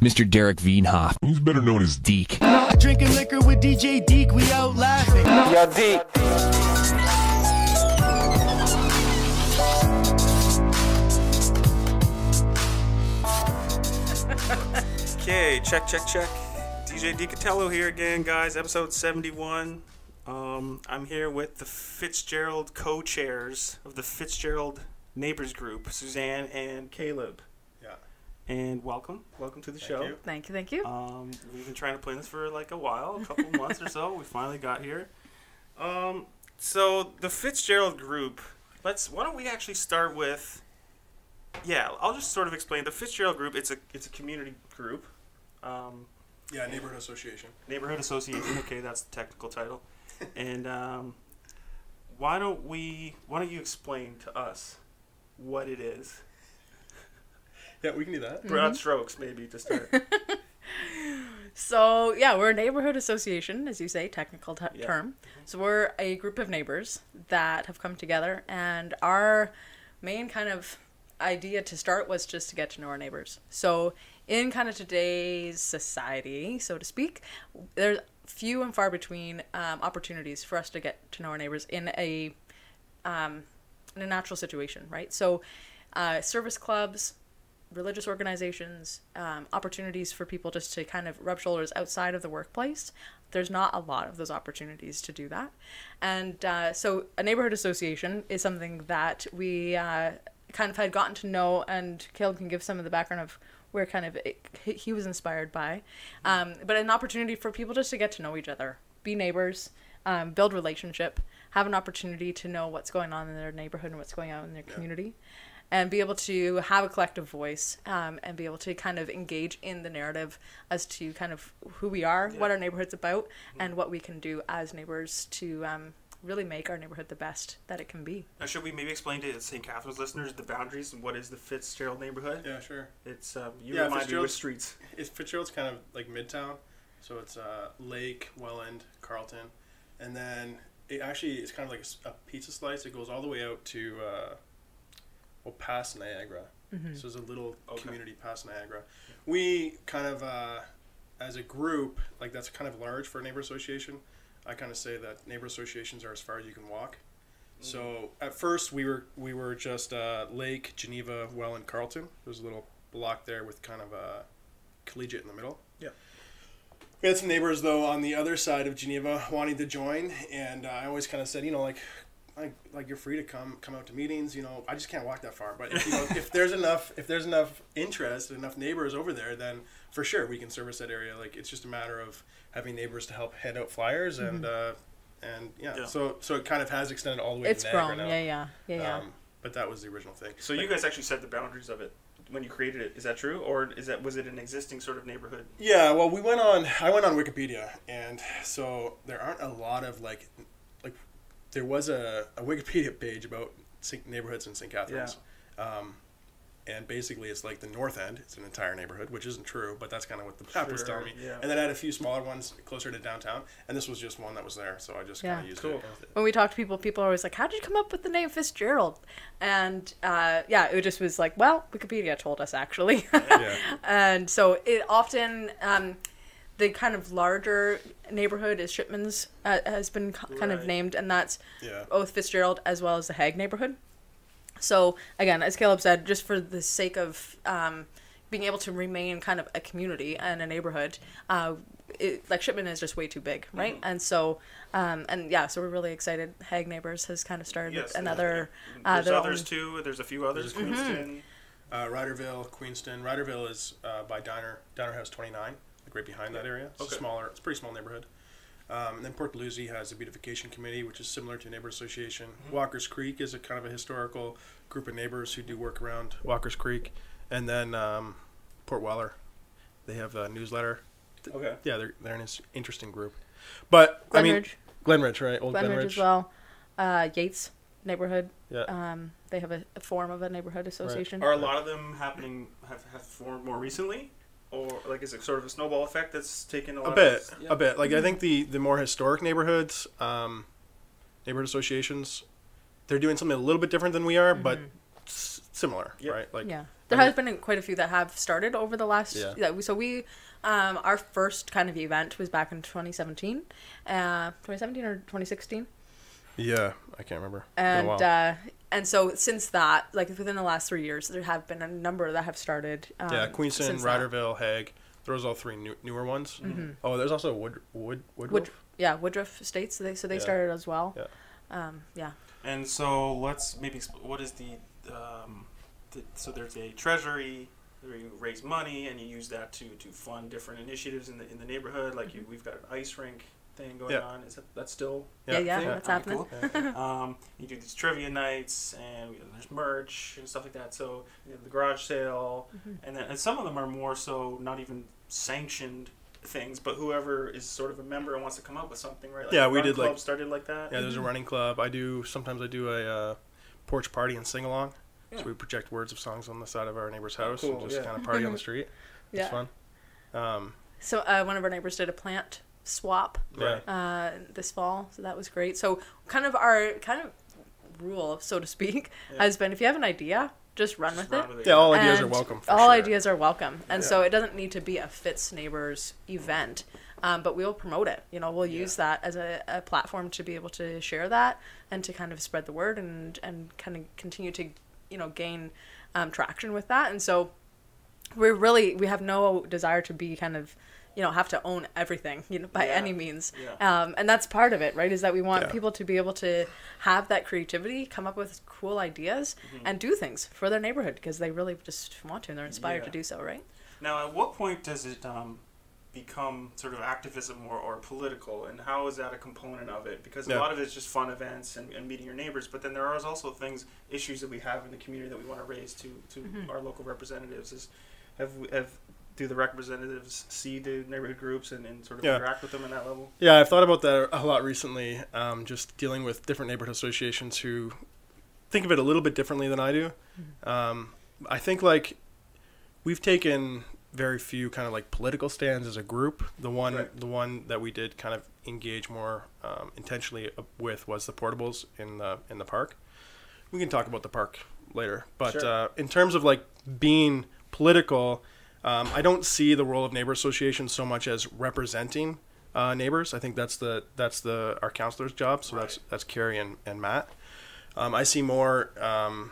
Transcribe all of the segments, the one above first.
Mr. Derek Veenhoff. He's better known as Deke. Drinking liquor with DJ Deke, we out laughing. Yo, Deke. Okay, check, check, check. DJ DiCatello here again, guys. Episode 71. Um, I'm here with the Fitzgerald co-chairs of the Fitzgerald Neighbors Group, Suzanne and Caleb. Yeah. And welcome, welcome to the show. you. Thank you, thank you. Um, we've been trying to plan this for like a while, a couple months or so. We finally got here. Um, so the Fitzgerald Group. Let's. Why don't we actually start with? Yeah, I'll just sort of explain the Fitzgerald Group. It's a it's a community group. Um, Yeah, neighborhood association. neighborhood association. Okay, that's the technical title. And um, why don't we? Why don't you explain to us what it is? Yeah, we can do that. Broad strokes, maybe to start. So, yeah, we're a neighborhood association, as you say, technical t- Yeah. term. So, we're a group of neighbors that have come together, and our main kind of idea to start was just to get to know our neighbors. So, in kind of today's society, so to speak, there's few and far between um, opportunities for us to get to know our neighbors in a um, in a natural situation, right? So, uh, service clubs, religious organizations, um, opportunities for people just to kind of rub shoulders outside of the workplace. There's not a lot of those opportunities to do that. And uh, so, a neighborhood association is something that we uh, kind of had gotten to know, and Caleb can give some of the background of where kind of it, he- he was inspired by. Um, but an opportunity for people just to get to know each other, be neighbors, um, build relationship, have an opportunity to know what's going on in their neighborhood and what's going on in their community and be able to have a collective voice um, and be able to kind of engage in the narrative as to kind of who we are, what our neighborhood's about, and what we can do as neighbors to um, really make our neighborhood the best that it can be. Now, should we maybe explain to St. Catharines listeners the boundaries and what is the Fitzgerald neighborhood? Yeah, sure. It's um, you Yeah, remind me Fitzgerald- streets. It's Fitzgerald's kind of like midtown, so it's uh, Lake, Welland, Carlton, and then it actually is kind of like a pizza slice. It goes all the way out to uh, well past Niagara. So there's a little Okay. community past Niagara. We kind of uh, as a group like that's kind of large for a neighbor association. I kind of say that neighbor associations are as far as you can walk. So at first we were we were just uh, Lake, Geneva, Welland, Carlton. There's a little block there with kind of a collegiate in the middle. Yeah. We had some neighbors though on the other side of Geneva wanting to join, and uh, I always kind of said, you know, like, like, like you're free to come come out to meetings. You know, I just can't walk that far, but if, you know, if there's enough if there's enough interest, enough neighbors over there, then for sure we can service that area. Like it's just a matter of having neighbors to help hand out flyers and. Uh, and yeah, Yeah. so so it kind of has extended all the way It's to Niagara grown, now. yeah, yeah, yeah, yeah. Um, but that was the original thing. So you guys actually set the boundaries of it when you created it. Is that true, or is that was it an existing sort of neighborhood? Yeah, well, we went on. I went on Wikipedia, and so there aren't a lot of like, like, there was a, a Wikipedia page about St. neighborhoods in St. Catharines, um, and basically it's like the North End. It's an entire neighborhood, which isn't true, but that's kind of what the map was telling me. yeah. And then I had a few smaller ones closer to downtown, and this was just one that was there, so I just kind of used Cool. it. when we talk to people, people are always like, "How did you come up with the name Fitzgerald?" And uh, yeah, it just was like, "Well, Wikipedia told us actually." Yeah. and so it often um, the kind of larger neighborhood is Shipman's uh, has been k- kind of Right. named, and that's Yeah. both Fitzgerald as well as the Hague neighborhood. So again, as Caleb said, just for the sake of um, being able to remain kind of a community and a neighborhood, uh, it, like Shipman is just way too big, right? Mm-hmm. And so, um, and yeah, so we're really excited. Hague Neighbors has kind of started Yes, another. Uh, There's their others own- too. There's a few others. Mm-hmm. Queenston. Uh, Ryderville, Queenston. Ryderville is uh, by Diner Diner House 29, like right behind that area. It's Okay. a smaller. It's a pretty small neighborhood. Um, and then Port Dalhousie has a beautification committee, which is similar to a neighbor association. Walker's Creek is a kind of a historical group of neighbors who do work around Walker's Creek. And then um, Port Weller, they have a newsletter. Okay. Yeah, they're they're an interesting group. But I mean, Glenridge, Glenridge, right? Old Glenridge, Glenridge. as well. Uh, Yates neighborhood. Yeah. Um, they have a, a form of a neighborhood association. Are a lot of them happening have, have formed more recently, or like is it sort of a snowball effect that's taken a lot a bit, of yeah. a bit. Like I think the the more historic neighborhoods, um, neighborhood associations, they're doing something a little bit different than we are, but s- similar, Yep. right? Like Yeah. There has been quite a few that have started over the last. Yeah. Yeah. so we, um, our first kind of event was back in 2017, uh, 2017 or 2016, Yeah, I can't remember. And uh, and so since that, like within the last three years, there have been a number that have started. Um, yeah, Queenston, since that. Hague. Those are all three new, newer ones. Oh, there's also Wood Wood Woodruff. Wood, yeah, Woodruff Estates. They so they Yeah. started as well. Yeah. Um, yeah. And so let's maybe exp- what is the, um, the so there's a treasury where you raise money and you use that to, to fund different initiatives in the in the neighborhood. Like you, we've got an ice rink thing going Yeah. on. Is that that's still Yeah, yeah, thing? that's happening. cool. um, you do these trivia nights and we, there's merch and stuff like that. So you know, the garage sale, Mm-hmm. and then and some of them are more so not even sanctioned things, but whoever is sort of a member and wants to come up with something, right? Like Yeah, we Run did, like- Club started like that. Yeah, there's a running club. I do sometimes I do a uh, porch party and sing along. Yeah. So we project words of songs on the side of our neighbor's house cool, and just yeah. kind of party on the street. It's Yeah. fun. Um, So uh, one of our neighbors did a plant swap yeah. uh, this fall, so that was great. So kind of our kind of rule, so to speak, Yeah. has been if you have an idea, just run Just with run it. with Yeah, all ideas are welcome. For all sure. ideas are welcome, and Yeah. so it doesn't need to be a Fitz Neighbors event, um, but we'll promote it. You know, we'll Yeah. use that as a, a platform to be able to share that and to kind of spread the word and and kind of continue to you know gain um, traction with that. And so we're really we have no desire to be kind of you know have to own everything you know by Yeah. any means Yeah. um, and that's part of it right is that we want Yeah. people to be able to have that creativity come up with cool ideas Mm-hmm. and do things for their neighborhood because they really just want to and they're inspired to do so right Now, at what point does it um, become sort of activism or, or political, and how is that a component of it? Because Yeah. a lot of it's just fun events and, and meeting your neighbors, but then there are also things, issues that we have in the community that we want to raise to, to Mm-hmm. our local representatives. Is have have do the representatives see the neighborhood groups and, and sort of Yeah. interact with them in that level? Yeah, I've thought about that a lot recently. Um, just dealing with different neighborhood associations who think of it a little bit differently than I do. Um, I think like we've taken very few kind of like political stands as a group. The one, Right. the one that we did kind of engage more um, intentionally with was the portables in the in the park. We can talk about the park later, but Sure. uh, in terms of like being political, um, I don't see the role of neighbor associations so much as representing uh, neighbors. I think that's the that's the our councilor's job. So that's Right. that's Carrie and, and Matt. Um, I see more um,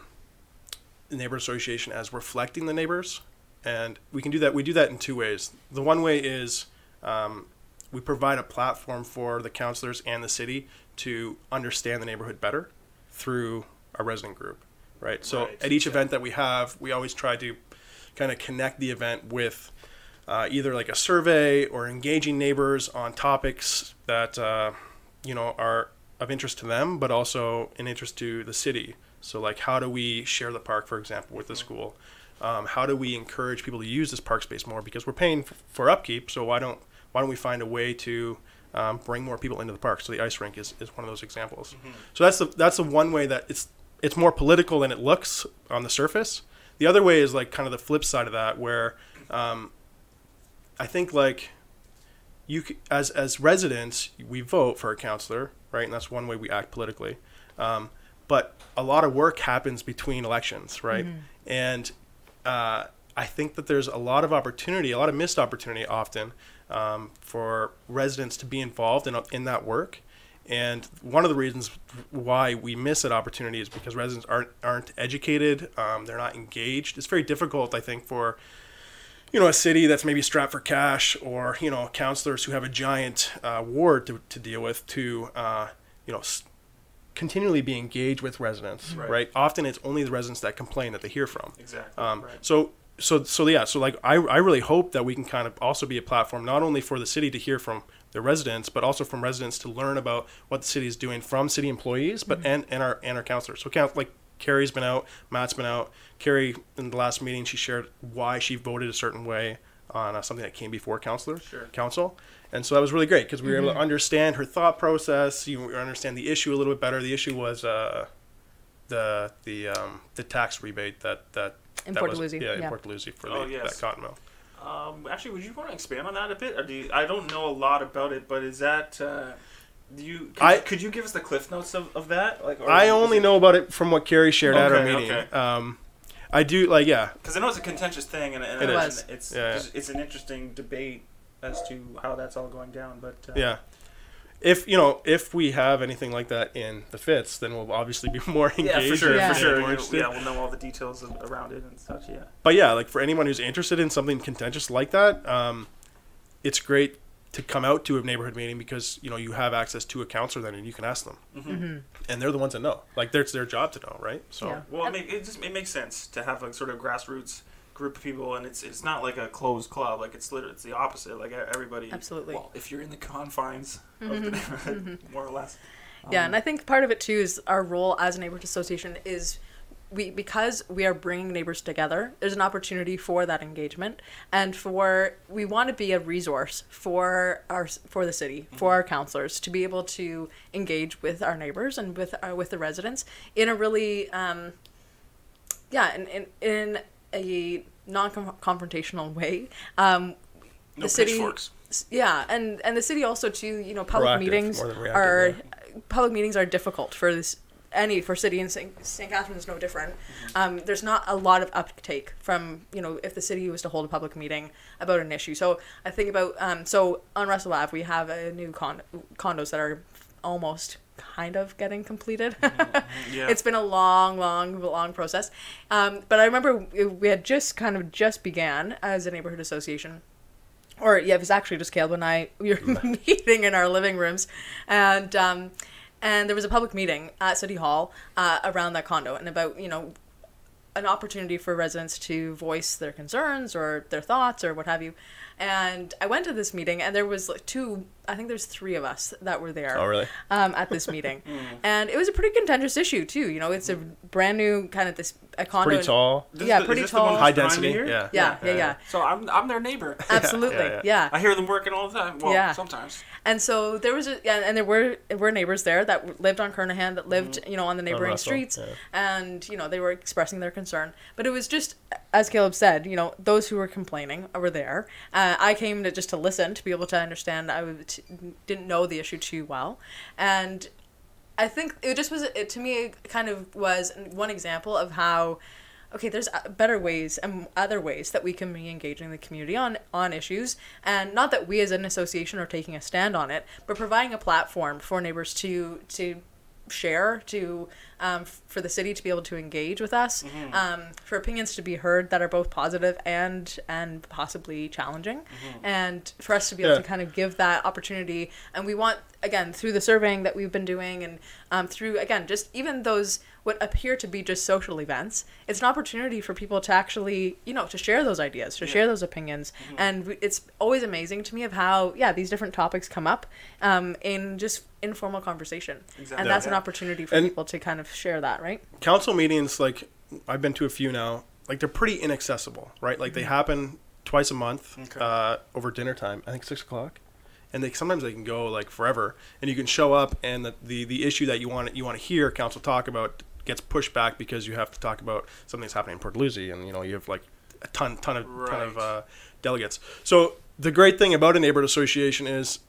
the neighbor association as reflecting the neighbors, and we can do that. We do that in two ways. The one way is um, we provide a platform for the councilors and the city to understand the neighborhood better through our resident group, right? So Right, at each yeah. event that we have, we always try to kind of connect the event with uh, either like a survey or engaging neighbors on topics that uh, you know are of interest to them, but also an interest to the city. So like, how do we share the park, for example, with the school? Um, how do we encourage people to use this park space more? Because we're paying f- for upkeep, so why don't why don't we find a way to um, bring more people into the park? So the ice rink is, is one of those examples. So that's the that's the one way that it's it's more political than it looks on the surface. The other way is like kind of the flip side of that, where um, I think like you as as residents we vote for a councilor, right? And that's one way we act politically. Um, but a lot of work happens between elections, right? And uh, I think that there's a lot of opportunity, a lot of missed opportunity often um, for residents to be involved in, in that work. And one of the reasons why we miss that opportunity is because residents aren't aren't educated, um, they're not engaged. It's very difficult, I think, for you know a city that's maybe strapped for cash, or you know councilors who have a giant uh, ward to, to deal with to uh, you know s- continually be engaged with residents. Right. Right. Often it's only the residents that complain that they hear from. Exactly. Um, right. So so so yeah. So like I I really hope that we can kind of also be a platform not only for the city to hear from their residents, but also from residents to learn about what the city is doing from city employees, but and, and our and our councilors. So count like Carrie's been out, Matt's been out. Carrie in the last meeting she shared why she voted a certain way on uh, something that came before counselor Sure. council, and so that was really great because we were able to understand her thought process. You understand the issue a little bit better. The issue was uh, the the um, the tax rebate that that In that Port was- Dalhousie, Yeah, in yeah. Port Dalhousie for Oh, the, yes. that cotton mill. Um, actually, would you want to expand on that a bit? Or do you, I don't know a lot about it, but is that uh, do you? Could, I- could you give us the cliff notes of, of that? Like, or I only it- know about it from what Carrie shared at our meeting. okay. Um, I do like yeah. Because I know it's a contentious thing, and, and It and is. it's Yeah. it's, it's an interesting debate as to how that's all going down. But uh, Yeah. If you know, if we have anything like that in the Fitz, then we'll obviously be more engaged. yeah, for sure, Yeah. for sure. more yeah, we'll know all the details of, around it and such. Yeah. But yeah, like for anyone who's interested in something contentious like that, um, it's great to come out to a neighborhood meeting because you know you have access to a councilor then and you can ask them, Mm-hmm. and they're the ones that know. Like it's their job to know, right? So Yeah. Well, it, make, it just it makes sense to have a sort of grassroots group of people, and it's it's not like a closed club. Like it's literally it's the opposite. Like everybody. Absolutely. Well, if you're in the confines of the neighborhood, more or less. Yeah, and I think part of it too is our role as a neighborhood association is we because we are bringing neighbors together. There's an opportunity for that engagement, and for we want to be a resource for our for the city for our councilors to be able to engage with our neighbors and with uh, with the residents in a really um, yeah in in, in a non-confrontational way. Um, No the city pitchforks. yeah and and the city also too you know public Proactive, meetings more than reactive, are public meetings are difficult for this any for city and st. st catharines is no different Mm-hmm. um, there's not a lot of uptake from you know if the city was to hold a public meeting about an issue so i think about um, so on russell ave we have a new con- condos that are almost kind of getting completed Yeah. it's been a long, long, long process. Um, but I remember we- had just kind of just began as a neighborhood association. Or yeah, it was actually just Caleb and I. We were meeting in our living rooms, and um, and there was a public meeting at City Hall uh, around that condo and about you know an opportunity for residents to voice their concerns or their thoughts or what have you. And I went to this meeting, and there was like two. I think there's three of us that were there oh really? um, at this meeting, and it was a pretty contentious issue too. You know, it's a brand new kind of this a condo. Pretty tall, This yeah, the- pretty is this the one tall. high density. here? Yeah. Yeah, yeah, yeah, So I'm I'm their neighbor. absolutely, yeah, yeah, yeah. I hear them working all the time. Well, Yeah. sometimes. And so there was a yeah, and there were were neighbors there that lived on Kernahan that lived you know on the neighboring Russell, streets, yeah. and you know they were expressing their concern. But it was just as Caleb said, you know those who were complaining were there. Uh, I came to just to listen to be able to understand. I didn't know the issue too well, and I think it just was it, to me it kind of was one example of how okay there's uh, better ways and other ways that we can be engaging the community on on issues and not that we as an association are taking a stand on it but providing a platform for neighbors to to share to um, f- for the city to be able to engage with us um, for opinions to be heard that are both positive and and possibly challenging. And for us to be able Yeah. to kind of give that opportunity. And we want again through the surveying that we've been doing and um, through again just even those what appear to be just social events it's an opportunity for people to actually you know to share those ideas to share those opinions. And we, it's always amazing to me of how yeah these different topics come up um, in just informal conversation. Exactly. and that's an opportunity for And- people to kind of share that right? Council meetings like i've been to a few now like they're pretty inaccessible right? Like they happen twice a month Okay. uh, over dinner time i think six o'clock. And they sometimes they can go like forever. And you can show up and the, the, the issue that you want you want to hear council talk about gets pushed back because you have to talk about something that's happening in port Dalhousie and you know you have like a ton ton of ton of uh, delegates so the great thing about a neighborhood association is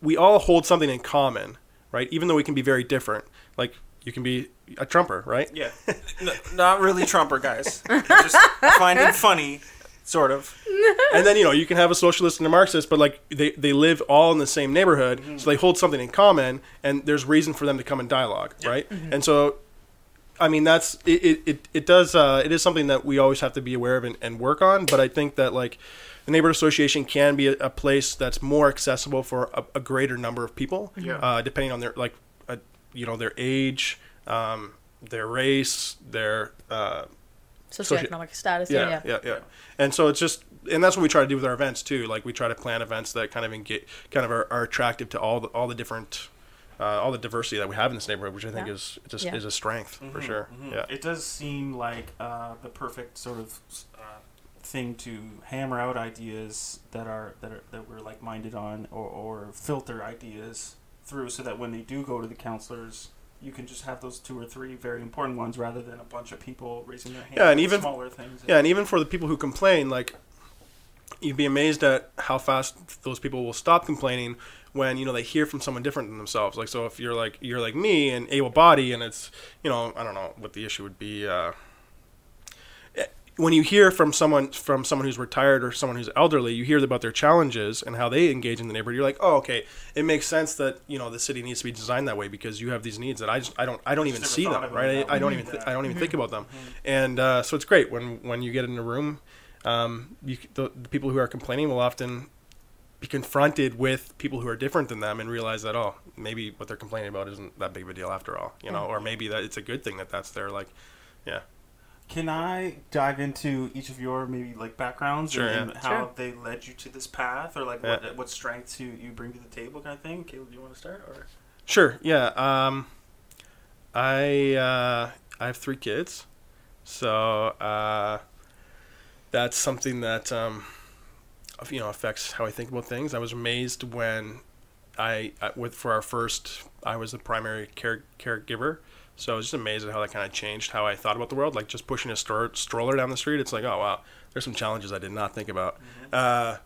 we all hold something in common, right? Even though we can be very different. Like you can be a trumper, right? Yeah. N- not really Trumper guys. Just find it funny, sort of. and then you know you can have a socialist and a Marxist, but like they, they live all in the same neighborhood, so they hold something in common, and there's reason for them to come in dialogue, right? And so, I mean that's it. It, it, it does uh, it is something that we always have to be aware of and, and work on. But I think that like the neighborhood association can be a, a place that's more accessible for a, a greater number of people, Yeah. uh, depending on their like uh, you know their age, um, their race, their uh, socioeconomic status yeah, yeah, yeah. yeah, yeah. And so it's just, and that's what we try to do with our events too. Like we try to plan events that kind of engage, kind of are, are attractive to all the all the different, uh, all the diversity that we have in this neighborhood, which I think Yeah. is just Yeah. is a strength for sure. Mhm. Yeah. It does seem like uh, the perfect sort of uh, thing to hammer out ideas that are that are that we're like minded on, or, or filter ideas through, so that when they do go to the councilors, you can just have those two or three very important ones, rather than a bunch of people raising their hand. Yeah, and even- smaller things. Yeah, and even for the people who complain, like you'd be amazed at how fast those people will stop complaining when you know they hear from someone different than themselves. Like so, if you're like you're like me and able body, and it's you know I don't know what the issue would be. Uh, when you hear from someone from someone who's retired or someone who's elderly, you hear about their challenges and how they engage in the neighborhood. You're like, oh, okay, it makes sense that you know the city needs to be designed that way because you have these needs that I just I don't I don't even see them right. I, I don't even th- I don't even think about them, and uh, so it's great when when you get in a room, um, you the, the people who are complaining will often be confronted with people who are different than them and realize that oh maybe what they're complaining about isn't that big of a deal after all you know or maybe that it's a good thing that that's there like yeah Can I dive into each of your maybe like backgrounds Sure, and, yeah. how Sure. they led you to this path, or like Yeah. what what strengths you, you bring to the table, kind of thing? Caleb, do you want to start? Or Sure. Yeah. Um, I uh, I have three kids, so uh, that's something that um, you know affects how I think about things. I was amazed when I, I with for our first I was the primary care caregiver. So I was just amazed at how that kind of changed how I thought about the world. Like just pushing a stor- stroller down the street, it's like, oh wow, there's some challenges I did not think about. Uh,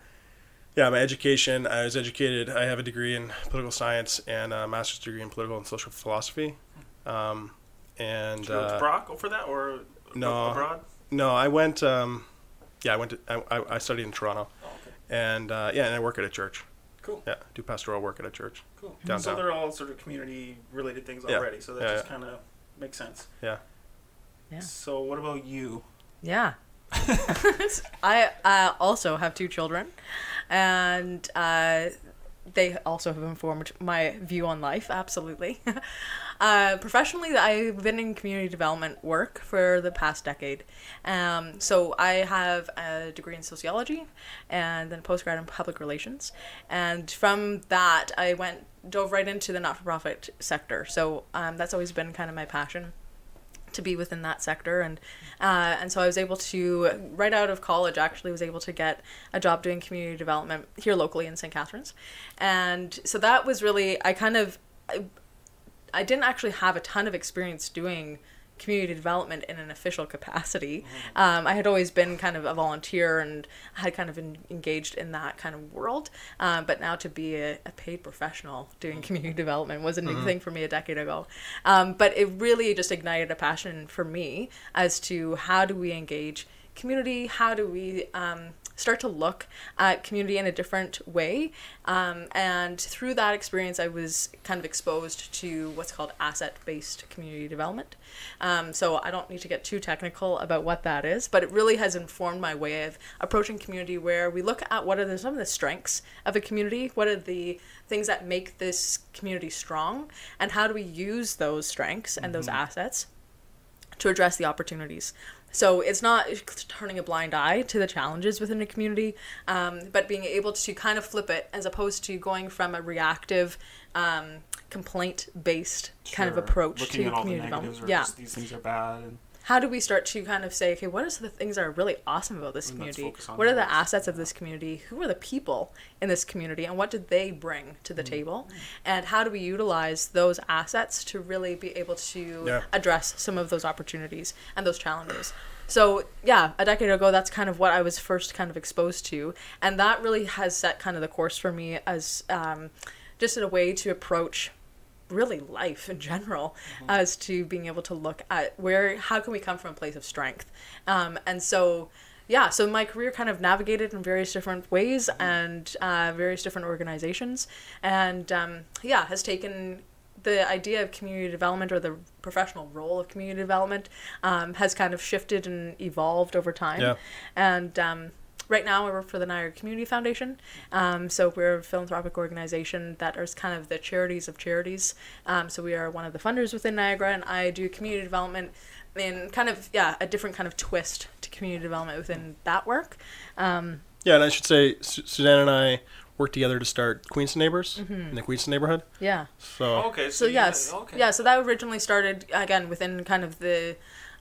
yeah, my education. I was educated. I have a degree in political science and a master's degree in political and social philosophy. Um, and did you go to uh, Brock for that, or no. abroad? no, I went. Um, yeah, I went to. I, I, I studied in Toronto, Oh, okay, and uh, yeah, and I work at a church. Cool. Yeah, do pastoral work at a church. Cool. So they're all sort of community related things Yeah. already. So that Yeah, just yeah. kind of makes sense. Yeah. Yeah. So what about you? Yeah. I uh, also have two children, and uh, they also have informed my view on life. Absolutely. uh, professionally, I've been in community development work for the past decade. Um, so I have a degree in sociology, and then a postgrad in public relations. And from that, I went dove right into the not-for-profit sector. So um, that's always been kind of my passion to be within that sector and uh, and so I was able to right out of college actually was able to get a job doing community development here locally in St. Catharines and so that was really I kind of I, didn't actually have a ton of experience doing community development in an official capacity. Um, I had always been kind of a volunteer and had kind of en- engaged in that kind of world. Um, but now to be a, a paid professional doing community development was a new thing for me a decade ago. Um, but it really just ignited a passion for me as to how do we engage community? How do we um, start to look at community in a different way? Um, and through that experience, I was kind of exposed to what's called asset based community development. Um, so I don't need to get too technical about what that is, but it really has informed my way of approaching community where we look at what are the, some of the strengths of a community, what are the things that make this community strong, and how do we use those strengths and those assets to address the opportunities. So it's not turning a blind eye to the challenges within a community, um, but being able to kind of flip it as opposed to going from a reactive, um, complaint-based kind of approach Looking to at all the community development. Yeah. these things are bad. And How do we start to kind of say, okay, what are the things that are really awesome about this community? What are the assets of this community? Who are the people in this community, and what did they bring to Mm. the table? And how do we utilize those assets to really be able to Yeah. address some of those opportunities and those challenges? So yeah, a decade ago, that's kind of what I was first kind of exposed to, and that really has set kind of the course for me as um, just a way to approach really life in general as to being able to look at where how can we come from a place of strength? Um, and so yeah so my career kind of navigated in various different ways and uh, various different organizations. And um, yeah has taken the idea of community development or the professional role of community development um, has kind of shifted and evolved over time. Yeah. and um, right now I work for the Niagara Community Foundation. Um, so we're a philanthropic organization that is kind of the charities of charities. Um, so we are one of the funders within Niagara, and I do community development in kind of yeah a different kind of twist to community development within that work. Um, Yeah, and I should say Su- Suzanne and I worked together to start Queenston Neighbors in the Queenston neighborhood. yeah. So okay, So you- yes, okay. yeah. So that originally started again within kind of the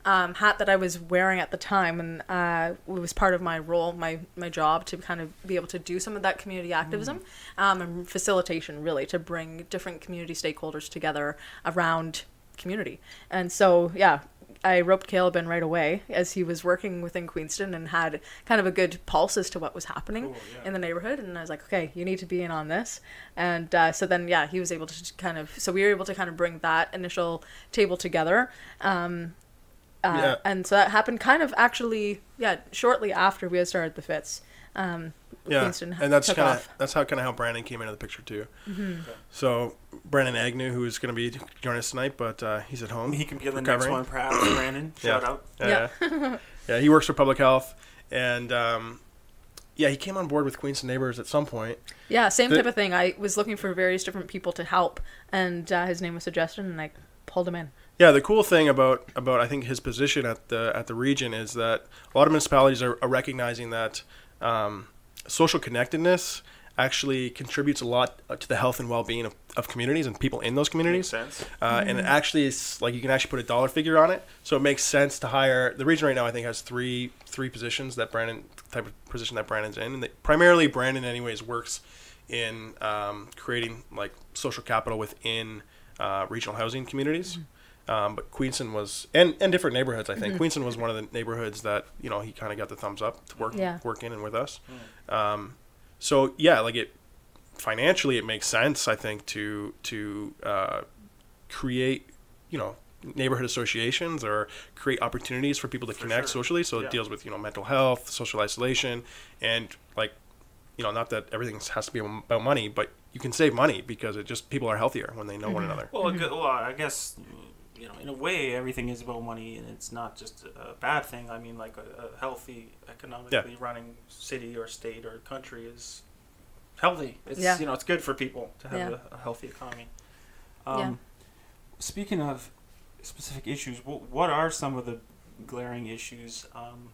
um, hat that I was wearing at the time, and uh, it was part of my role, my my job to kind of be able to do some of that community activism um, and facilitation, really, to bring different community stakeholders together around community. And so, yeah. I roped Caleb in right away as he was working within Queenston and had kind of a good pulse as to what was happening Cool, yeah. in the neighborhood. And I was like, okay, you need to be in on this. And uh, so then, yeah, he was able to kind of, so we were able to kind of bring that initial table together. Um, Uh, Yeah. And so that happened kind of actually, yeah, shortly after we had started the Fitz. Um, Yeah, Queenston and that's kind of that's how kind of how Brandon came into the picture too. Mm-hmm. So Brandon Agnew, who is going to be joining us tonight, but uh, he's at home. He can be on the next one, perhaps. Brandon, Yeah. shout out. Yeah. yeah, he works for public health, and um, yeah, he came on board with Queenston Neighbors at some point. Yeah, same The- type of thing. I was looking for various different people to help, and uh, his name was suggested, and I pulled him in. Yeah, the cool thing about about I think his position at the at the region is that a lot of municipalities are, are recognizing that um, social connectedness actually contributes a lot uh, to the health and well being of, of communities and people in those Makes communities. sense. Uh, and it actually is like you can actually put a dollar figure on it, so it makes sense to hire. The region right now I think has three three positions that Brandon type of position that Brandon's in, and they, primarily Brandon anyways works in um, creating like social capital within uh, regional housing communities. Um, but Queenston was and, and different neighborhoods. I think Queenston was one of the neighborhoods that you know he kind of got the thumbs up to work Yeah. work in and with us. Um, so yeah, like it financially it makes sense I think to to uh, create you know neighborhood associations or create opportunities for people to connect sure. socially. So Yeah. it deals with you know mental health, social isolation, and like you know not that everything has to be about money, but you can save money because it just people are healthier when they know one another. Well, a good, well, I guess you know, in a way, everything is about money, and it's not just a bad thing. I mean, like a, a healthy, economically running city or state or country is healthy. It's Yeah. you know, it's good for people to have Yeah. a, a healthy economy. Um, Yeah. Speaking of specific issues, what, what are some of the glaring issues um,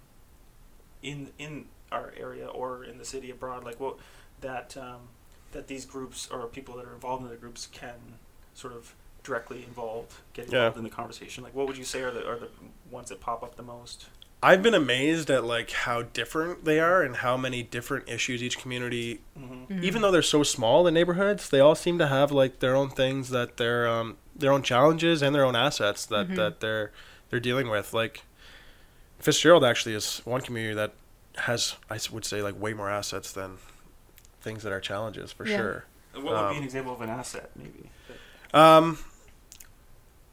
in in our area or in the city abroad? Like what that um, that these groups or people that are involved in the groups can sort of directly involved, get Yeah. involved in the conversation. Like what would you say are the are the ones that pop up the most? I've been amazed at like how different they are and how many different issues each community Mm-hmm. even though they're so small the neighborhoods they all seem to have like their own things that they're um, their own challenges and their own assets that, that they're they're dealing with like Fitzgerald actually is one community that has I would say like way more assets than things that are challenges for Yeah. sure What would be Um, an example of an asset, maybe? um,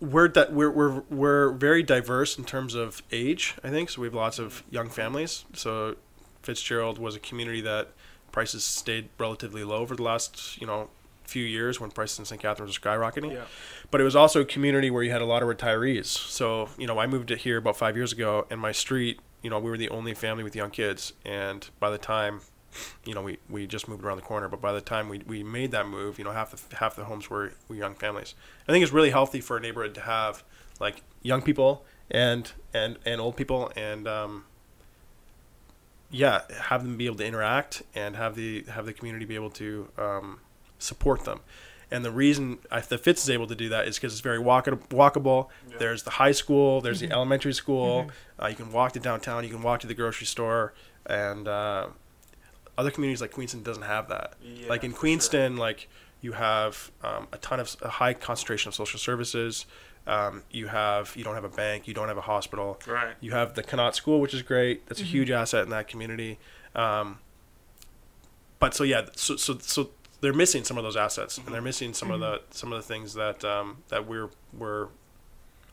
we're that we're, we're we're very diverse in terms of age. I think so. We have lots of young families. So Fitzgerald was a community that prices stayed relatively low over the last you know few years when prices in St. Catharines were skyrocketing. Yeah. But it was also a community where you had a lot of retirees. So you know I moved it here about five years ago, and my street, you know, we were the only family with young kids. And by the time you know, we, we just moved around the corner, but by the time we, we made that move, you know, half the half the homes were, were young families. I think it's really healthy for a neighborhood to have like young people and and and old people and um, yeah, have them be able to interact and have the have the community be able to um, support them. And the reason I, the Fitz is able to do that is because it's very walk- walkable. Yeah. There's the high school, there's the elementary school. Uh, you can walk to downtown, you can walk to the grocery store, and uh, other communities like Queenston doesn't have that. Yeah, like in for sure. Queenston, like you have um, a ton of a high concentration of social services. Um, you have you don't have a bank, you don't have a hospital. Right. You have the Connaught School, which is great. That's a huge asset in that community. Um, but so yeah, so so so they're missing some of those assets, and they're missing some of the some of the things that um, that we're we're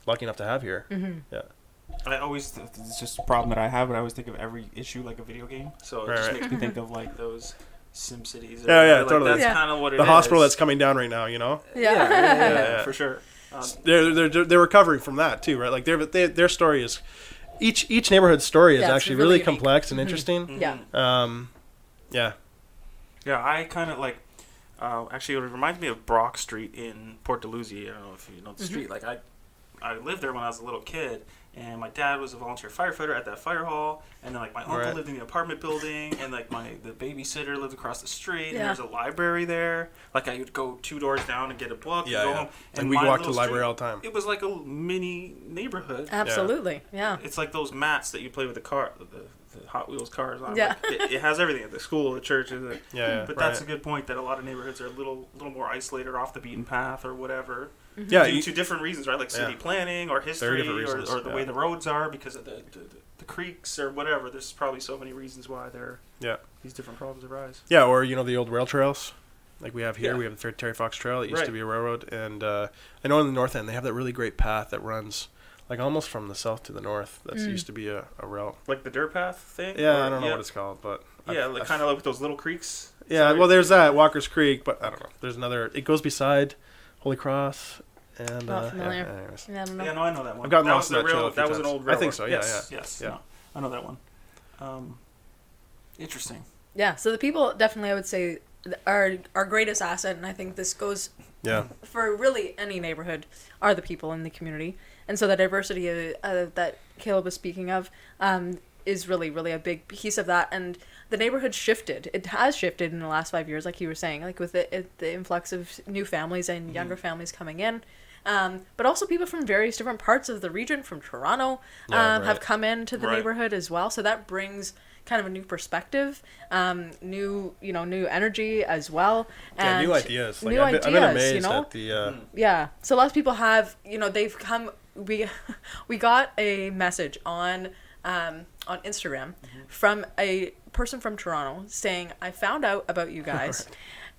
lucky enough to have here. Yeah. I always it's just a problem that I have, but I always think of every issue like a video game. So it Right, just right. makes me think of like those Sim Cities. Yeah, yeah, like, totally. That's Yeah. kind of what it The is. hospital that's coming down right now, you know, Yeah. yeah, yeah, yeah, Yeah. for sure. Um, they're they're they're- they're recovering from that too, right? Like their they, their story is each each neighborhood story is Yeah, it's actually really really, unique. complex and interesting. Yeah. Um, yeah. Yeah, I kind of like. Uh, actually, it reminds me of Brock Street in Port Dalhousie. I don't know if you know the street. Like I, I lived there when I was a little kid, and my dad was a volunteer firefighter at that fire hall, and then like my uncle lived in the apartment building, and like my the babysitter lived across the street, and Yeah. there's a library there. Like I would go two doors down and get a book, Yeah, and go yeah. home, And we my walk to the library street, all the time. It was like a mini neighborhood. Absolutely. Yeah. It's like those mats that you play with the car, the, the Hot Wheels cars on. Yeah. Like, it, it has everything at the school, the church, the, Yeah, yeah, but that's a good point that a lot of neighborhoods are a little, little more isolated off the beaten path or whatever. Yeah, due you- to different reasons, right? Like city Yeah. planning or history different or, reasons, or the way the roads are because of the, the, the creeks or whatever. There's probably so many reasons why there Yeah. these different problems arise. Yeah, or you know the old rail trails, like we have here. Yeah. We have the Terry Fox Trail. It used to be a railroad, and uh, I know in the north end they have that really great path that runs like almost from the south to the north. That's Mm. used to be a, a route. Like the dirt path thing. Yeah, Or- I don't know yeah, what it's called, but I've- Yeah, like I've- kind of like with those little creeks. Yeah, well, there's that Walker's Creek, but I don't know. There's another. It goes beside Holy Cross, and Not uh, familiar. Yeah, anyways. Yeah, I don't know. Yeah, no, I know that one. I've gotten that lost was in the that trail rail. a few That was an times. old I railroad. think so, yeah, yes, yeah, Yes. yeah. no, I know that one. Um, interesting. Yeah, so the people definitely I would say are our greatest asset, and I think this goes Yeah, for really any neighborhood are the people in the community, and so the diversity uh, uh, that Caleb was speaking of um, is really really a big piece of that, and the neighborhood shifted. It has shifted in the last five years, like you were saying, like with the the influx of new families and younger families coming in. Um, but also people from various different parts of the region, from Toronto, Yeah, um, have right. come into the Right. neighborhood as well. So that brings kind of a new perspective, um, new you know new energy as well. yeah, new ideas. Like new I've, been, I've been ideas, amazed you know? at the. Uh, Yeah. So lots of people have, you know, they've come. We we got a message on um, on Instagram from a person from Toronto saying, "I found out about you guys,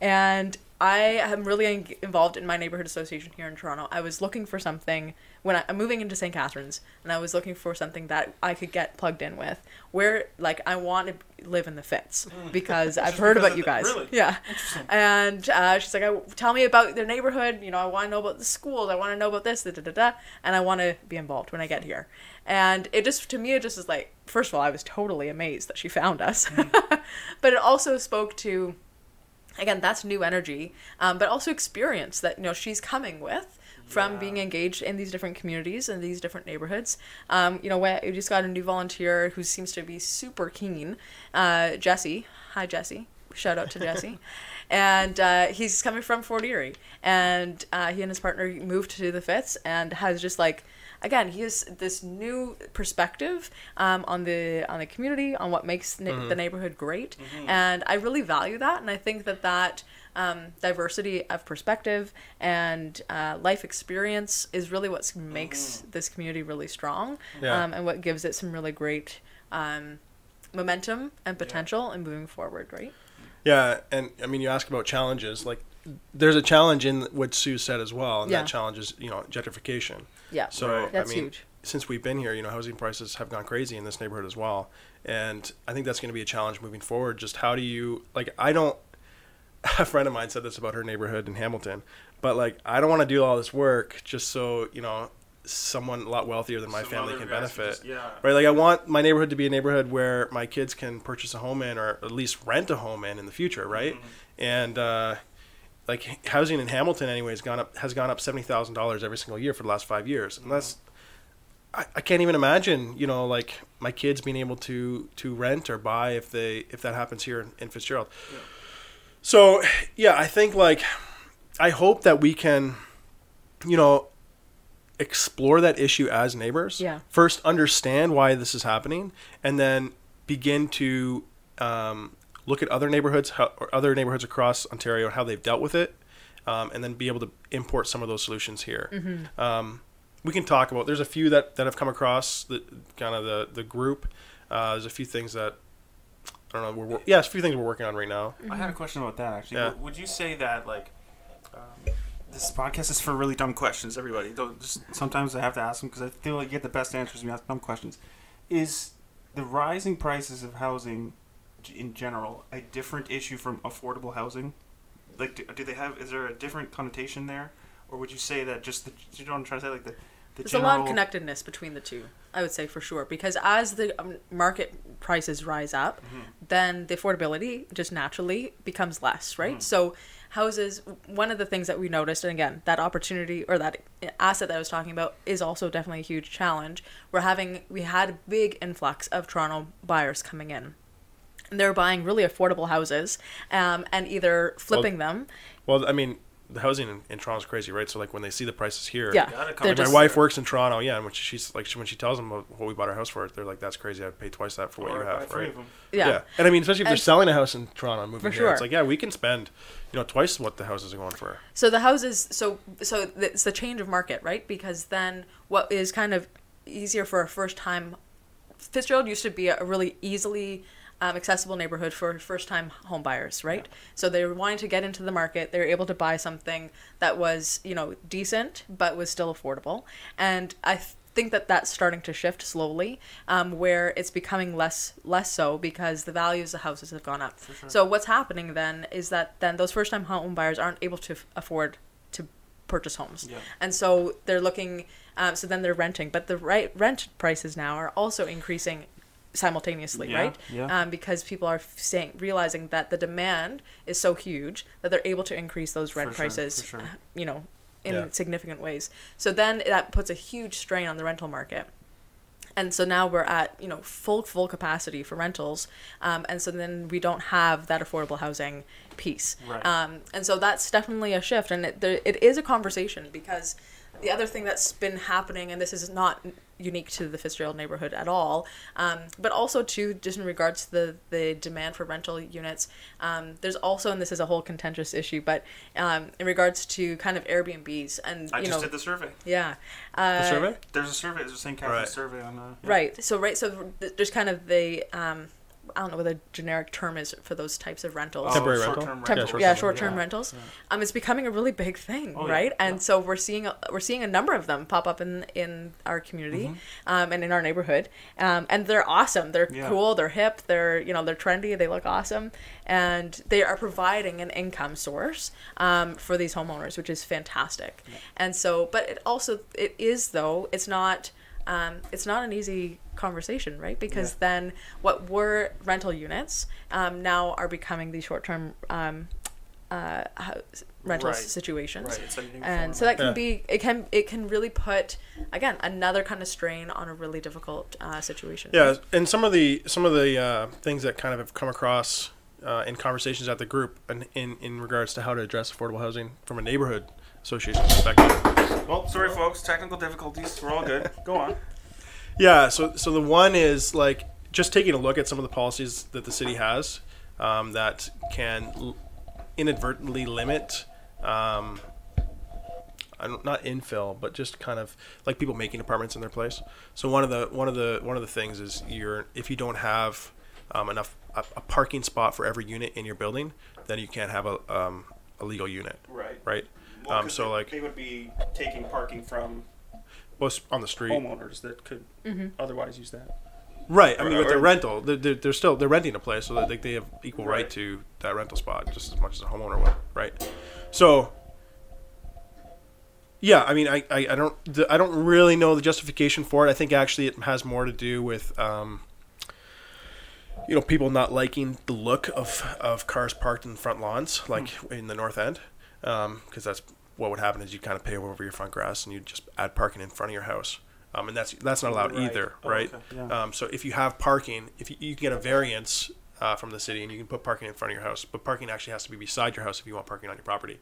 and I am really involved in my neighborhood association here in Toronto. I was looking for something when I, I'm moving into St. Catharines, and I was looking for something that I could get plugged in with, where like I want to live in the Fitz because I've heard because about you the- guys. really? Yeah. And uh, she's like, I, tell me about their neighborhood. You know, I want to know about the schools. I want to know about this, da, da, da, da, and I want to be involved when I get here. And it just, to me, it just is like, first of all, I was totally amazed that she found us. but it also spoke to, again, that's new energy, um, but also experience that, you know, she's coming with from Yeah. being engaged in these different communities and these different neighborhoods. Um, you know, we just got a new volunteer who seems to be super keen, uh, Jesse. Hi, Jesse. Shout out to Jesse. And uh, he's coming from Fort Erie, and uh, he and his partner moved to the Fitz, and has just like, again, he has this new perspective um, on the on the community, on what makes na- the neighborhood great, and I really value that, and I think that that um, diversity of perspective and uh, life experience is really what makes this community really strong Yeah. um, and what gives it some really great um, momentum and potential in moving forward, right? yeah, and I mean, you ask about challenges. Like, there's a challenge in what Sue said as well, and Yeah. that challenge is you know gentrification. Yeah. So Right. That's I mean, huge. since we've been here, you know, housing prices have gone crazy in this neighborhood as well, and I think that's going to be a challenge moving forward. Just how do you like? I don't. A friend of mine said this about her neighborhood in Hamilton, but like, I don't want to do all this work just so you know someone a lot wealthier than my Some family can benefit. just- yeah. Right, like I want my neighborhood to be a neighborhood where my kids can purchase a home in, or at least rent a home in in the future, right? And uh, like housing in Hamilton, anyway, has gone up has gone up seventy thousand dollars every single year for the last five years, and that's I, I can't even imagine, you know, like my kids being able to to rent or buy if they if that happens here in, in Fitzgerald. So yeah, I think like I hope that we can, you know, explore that issue as neighbors. Yeah. First, understand why this is happening, and then begin to um, look at other neighborhoods, how, or other neighborhoods across Ontario, and how they've dealt with it, um, and then be able to import some of those solutions here. Um, we can talk about. There's a few that, that have come across the kind of the the group. Uh, there's a few things that I don't know. We're, wor- yeah, there's a few things we're working on right now. I had a question about that actually. Yeah. Would you say that like um, this podcast is for really dumb questions? Everybody, Don't, just, sometimes I have to ask them because I feel like you get the best answers when you ask dumb questions. Is the rising prices of housing g- in general a different issue from affordable housing? Like, do, do they have? Is there a different connotation there, or would you say that just the? You know what I'm trying to say? Like the. the There's general, a lot of connectedness between the two, I would say for sure. Because as the um, market prices rise up, then the affordability just naturally becomes less, right? So houses, one of the things that we noticed, and again, that opportunity or that asset that I was talking about is also definitely a huge challenge. We're having, we had a big influx of Toronto buyers coming in. And they're buying really affordable houses um, and either flipping them. Well, I mean, the housing in, in Toronto is crazy, right? So like when they see the prices here, Yeah. Gotta Like my wife works in Toronto, yeah, and when she's like, she, when she tells them what what we bought our house for, they're like, "That's crazy! I paid twice that for what or you have." Right? of 'em. yeah. and I mean, especially if they're And- selling a house in Toronto and moving For here, it's like, yeah, we can spend, you know, twice what the houses are going for. So the houses, so so it's the change of market, right? Because then what is kind of easier for a first time, Fitzgerald used to be a really easily um, accessible neighborhood for first time home buyers, right? So they were wanting to get into the market. They were able to buy something that was you know decent but was still affordable. And I th- think that that's starting to shift slowly, um, where it's becoming less less so because the values of houses have gone up. So what's happening then is that then those first time home buyers aren't able to f- afford to purchase homes, Yeah. and so they're looking. Um, so then they're renting, but the right rent prices now are also increasing simultaneously, Yeah, right? yeah. Um, because people are saying realizing that the demand is so huge that they're able to increase those rent For prices, for sure. uh, you know, in Yeah. significant ways. So then that puts a huge strain on the rental market. And so now we're at you know full full capacity for rentals, um, and so then we don't have that affordable housing piece. Right. Um, and so that's definitely a shift, and it, there, it is a conversation because the other thing that's been happening, and this is not unique to the Fitzgerald neighborhood at all, um, but also to just in regards to the, the demand for rental units, um, there's also, and this is a whole contentious issue, but um, in regards to kind of Airbnbs and I you just know, did the survey. yeah, uh, The survey? There's a survey. There's a St. Catharines Right. survey on. Uh, yeah. Right. So right. So there's kind of the um, I don't know what the generic term is for those types of rentals. Oh, Temporary rental? Temp- rentals. yeah, short-term, short-term yeah. rentals. Yeah. Um, it's becoming a really big thing, Oh, yeah, right? And yeah. so we're seeing a, we're seeing a number of them pop up in in our community, Mm-hmm. um, and in our neighborhood, um, and they're awesome. They're Yeah. cool. They're hip. They're you know they're trendy. They look awesome, and they are providing an income source um, for these homeowners, which is fantastic. And so, but it also it is though it's not um, it's not an easy conversation, right? Because Yeah. then what were rental units um, now are becoming these short term um, uh, rental Right. situations. Right. It's a new And so that can Yeah. be it can it can really put again another kind of strain on a really difficult uh, situation. Yeah, and some of the some of the uh, things that kind of have come across uh, in conversations at the group and in in regards to how to address affordable housing from a neighborhood association perspective. Well, sorry, folks. Technical difficulties. We're all good. Go on. Yeah, so so the one is like just taking a look at some of the policies that the city has um, that can l- inadvertently limit. Um, not infill, but just kind of like people making apartments in their place. So one of the one of the one of the things is you're if you don't have um, enough a, a parking spot for every unit in your building, then you can't have a um, a legal unit, Right. right? Well, um, 'cause so they, like they would be taking parking from well, it's on the street, homeowners that could otherwise use that. Right. I mean, Or- with or- their rental, they're, they're, they're still they're renting a place, so that they, they have equal right. Right. to that rental spot just as much as a homeowner would. Right. So. Yeah, I mean, I, I, I don't the, I don't really know the justification for it. I think actually it has more to do with um, you know people not liking the look of, of cars parked in front lawns, like in the north end, because that's what would happen is you kind of pave over your front grass and you just add parking in front of your house, um, and that's that's not allowed Right. either, Oh, right? okay, yeah. Um, so if you have parking, if you, you can get a variance uh, from the city and you can put parking in front of your house, but parking actually has to be beside your house if you want parking on your property.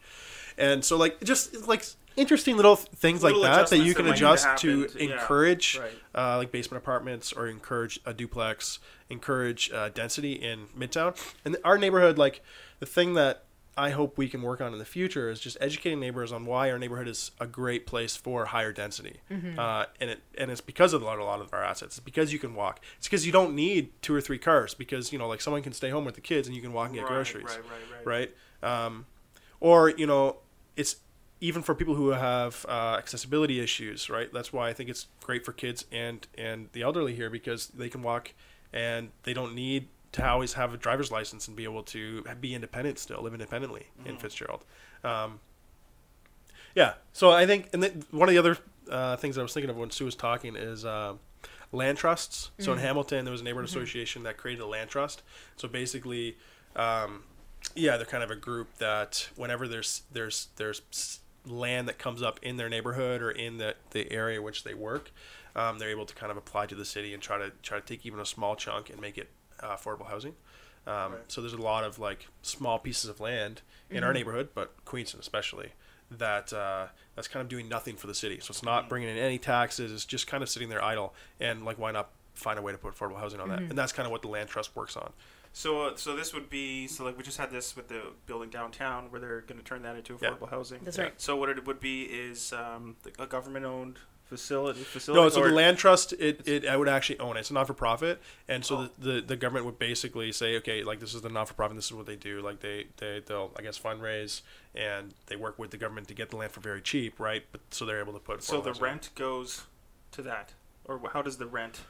And so like just like interesting little th- things like that that you can that adjust to to- yeah, encourage right. uh, like basement apartments or encourage a duplex, encourage uh, density in Midtown. And our neighborhood, like the thing that I hope we can work on in the future is just educating neighbors on why our neighborhood is a great place for higher density. Uh, and it and it's because of a lot, a lot of our assets. It's because you can walk. It's because you don't need two or three cars because you know like someone can stay home with the kids and you can walk and get Right, groceries right, right, right. right? Um, or you know, it's even for people who have uh, accessibility issues, right? That's why I think it's great for kids and and the elderly here because they can walk and they don't need to always have a driver's license and be able to be independent still, live independently in Fitzgerald. Um, yeah, so I think, and then one of the other uh, things I was thinking of when Sue was talking is uh, land trusts. So in Hamilton, there was a neighborhood association that created a land trust. So basically, um, yeah, they're kind of a group that whenever there's there's there's land that comes up in their neighborhood or in the, the area in which they work, um, they're able to kind of apply to the city and try to try to take even a small chunk and make it uh, affordable housing. Um, So there's a lot of like small pieces of land in our neighborhood, but Queenston especially, that uh, that's kind of doing nothing for the city. So it's not bringing in any taxes. It's just kind of sitting there idle. And like, why not find a way to put affordable housing on that? And that's kind of what the land trust works on. So, uh, so this would be so like we just had this with the building downtown where they're going to turn that into Yeah. affordable housing. That's right. So what it would be is um, a government-owned facility. Facility. No, so the land trust, it, it I would actually own it. It's a not for profit, and so Oh. the, the the government would basically say, okay, like this is the not for profit. This is what they do. Like they they they'll I guess fundraise and they work with the government to get the land for very cheap, right? But so they're able to put. So the rent goes to that, or how does the rent?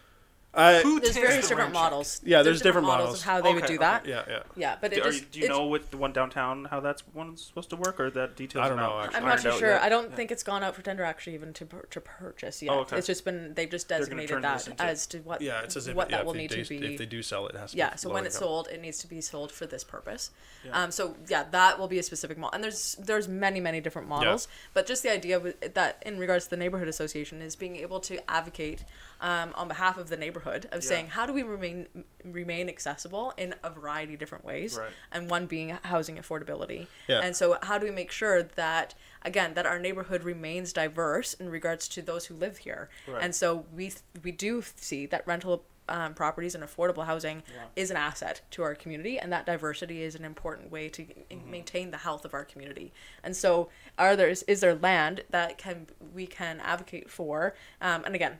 I, Who There's takes various the different rent check? models. Yeah, there's different models models. of how they would Okay, do that. yeah, yeah. Yeah, but it Do, are just you, do you it- know with the one downtown how that's one's supposed to work, or that details? I don't not know, actually. I'm ironed not too out sure. yet? I don't think it's gone out for tender actually even to pur- to purchase yet. Oh, okay. It's just been they've just gonna designated turn that into- as to what Yeah, it says if, what yeah, that if will they need do, to be. if they do sell it, it has to yeah, be so low when it's income. sold, it needs to be sold for this purpose. Yeah. Um, so yeah, that will be a specific model, and there's there's many many different models. But just the idea with, that in regards to the neighborhood association is being able to advocate um, on behalf of the neighborhood of Yeah. saying how do we remain remain accessible in a variety of different ways, Right. and one being housing affordability. Yeah. And so how do we make sure that again that our neighborhood remains diverse in regards to those who live here? Right. And so we we do see that rental um, properties and affordable housing Yeah. is an asset to our community, and that diversity is an important way to Mm-hmm. maintain the health of our community. And so, are there is, is there land that can we can advocate for? Um, and again,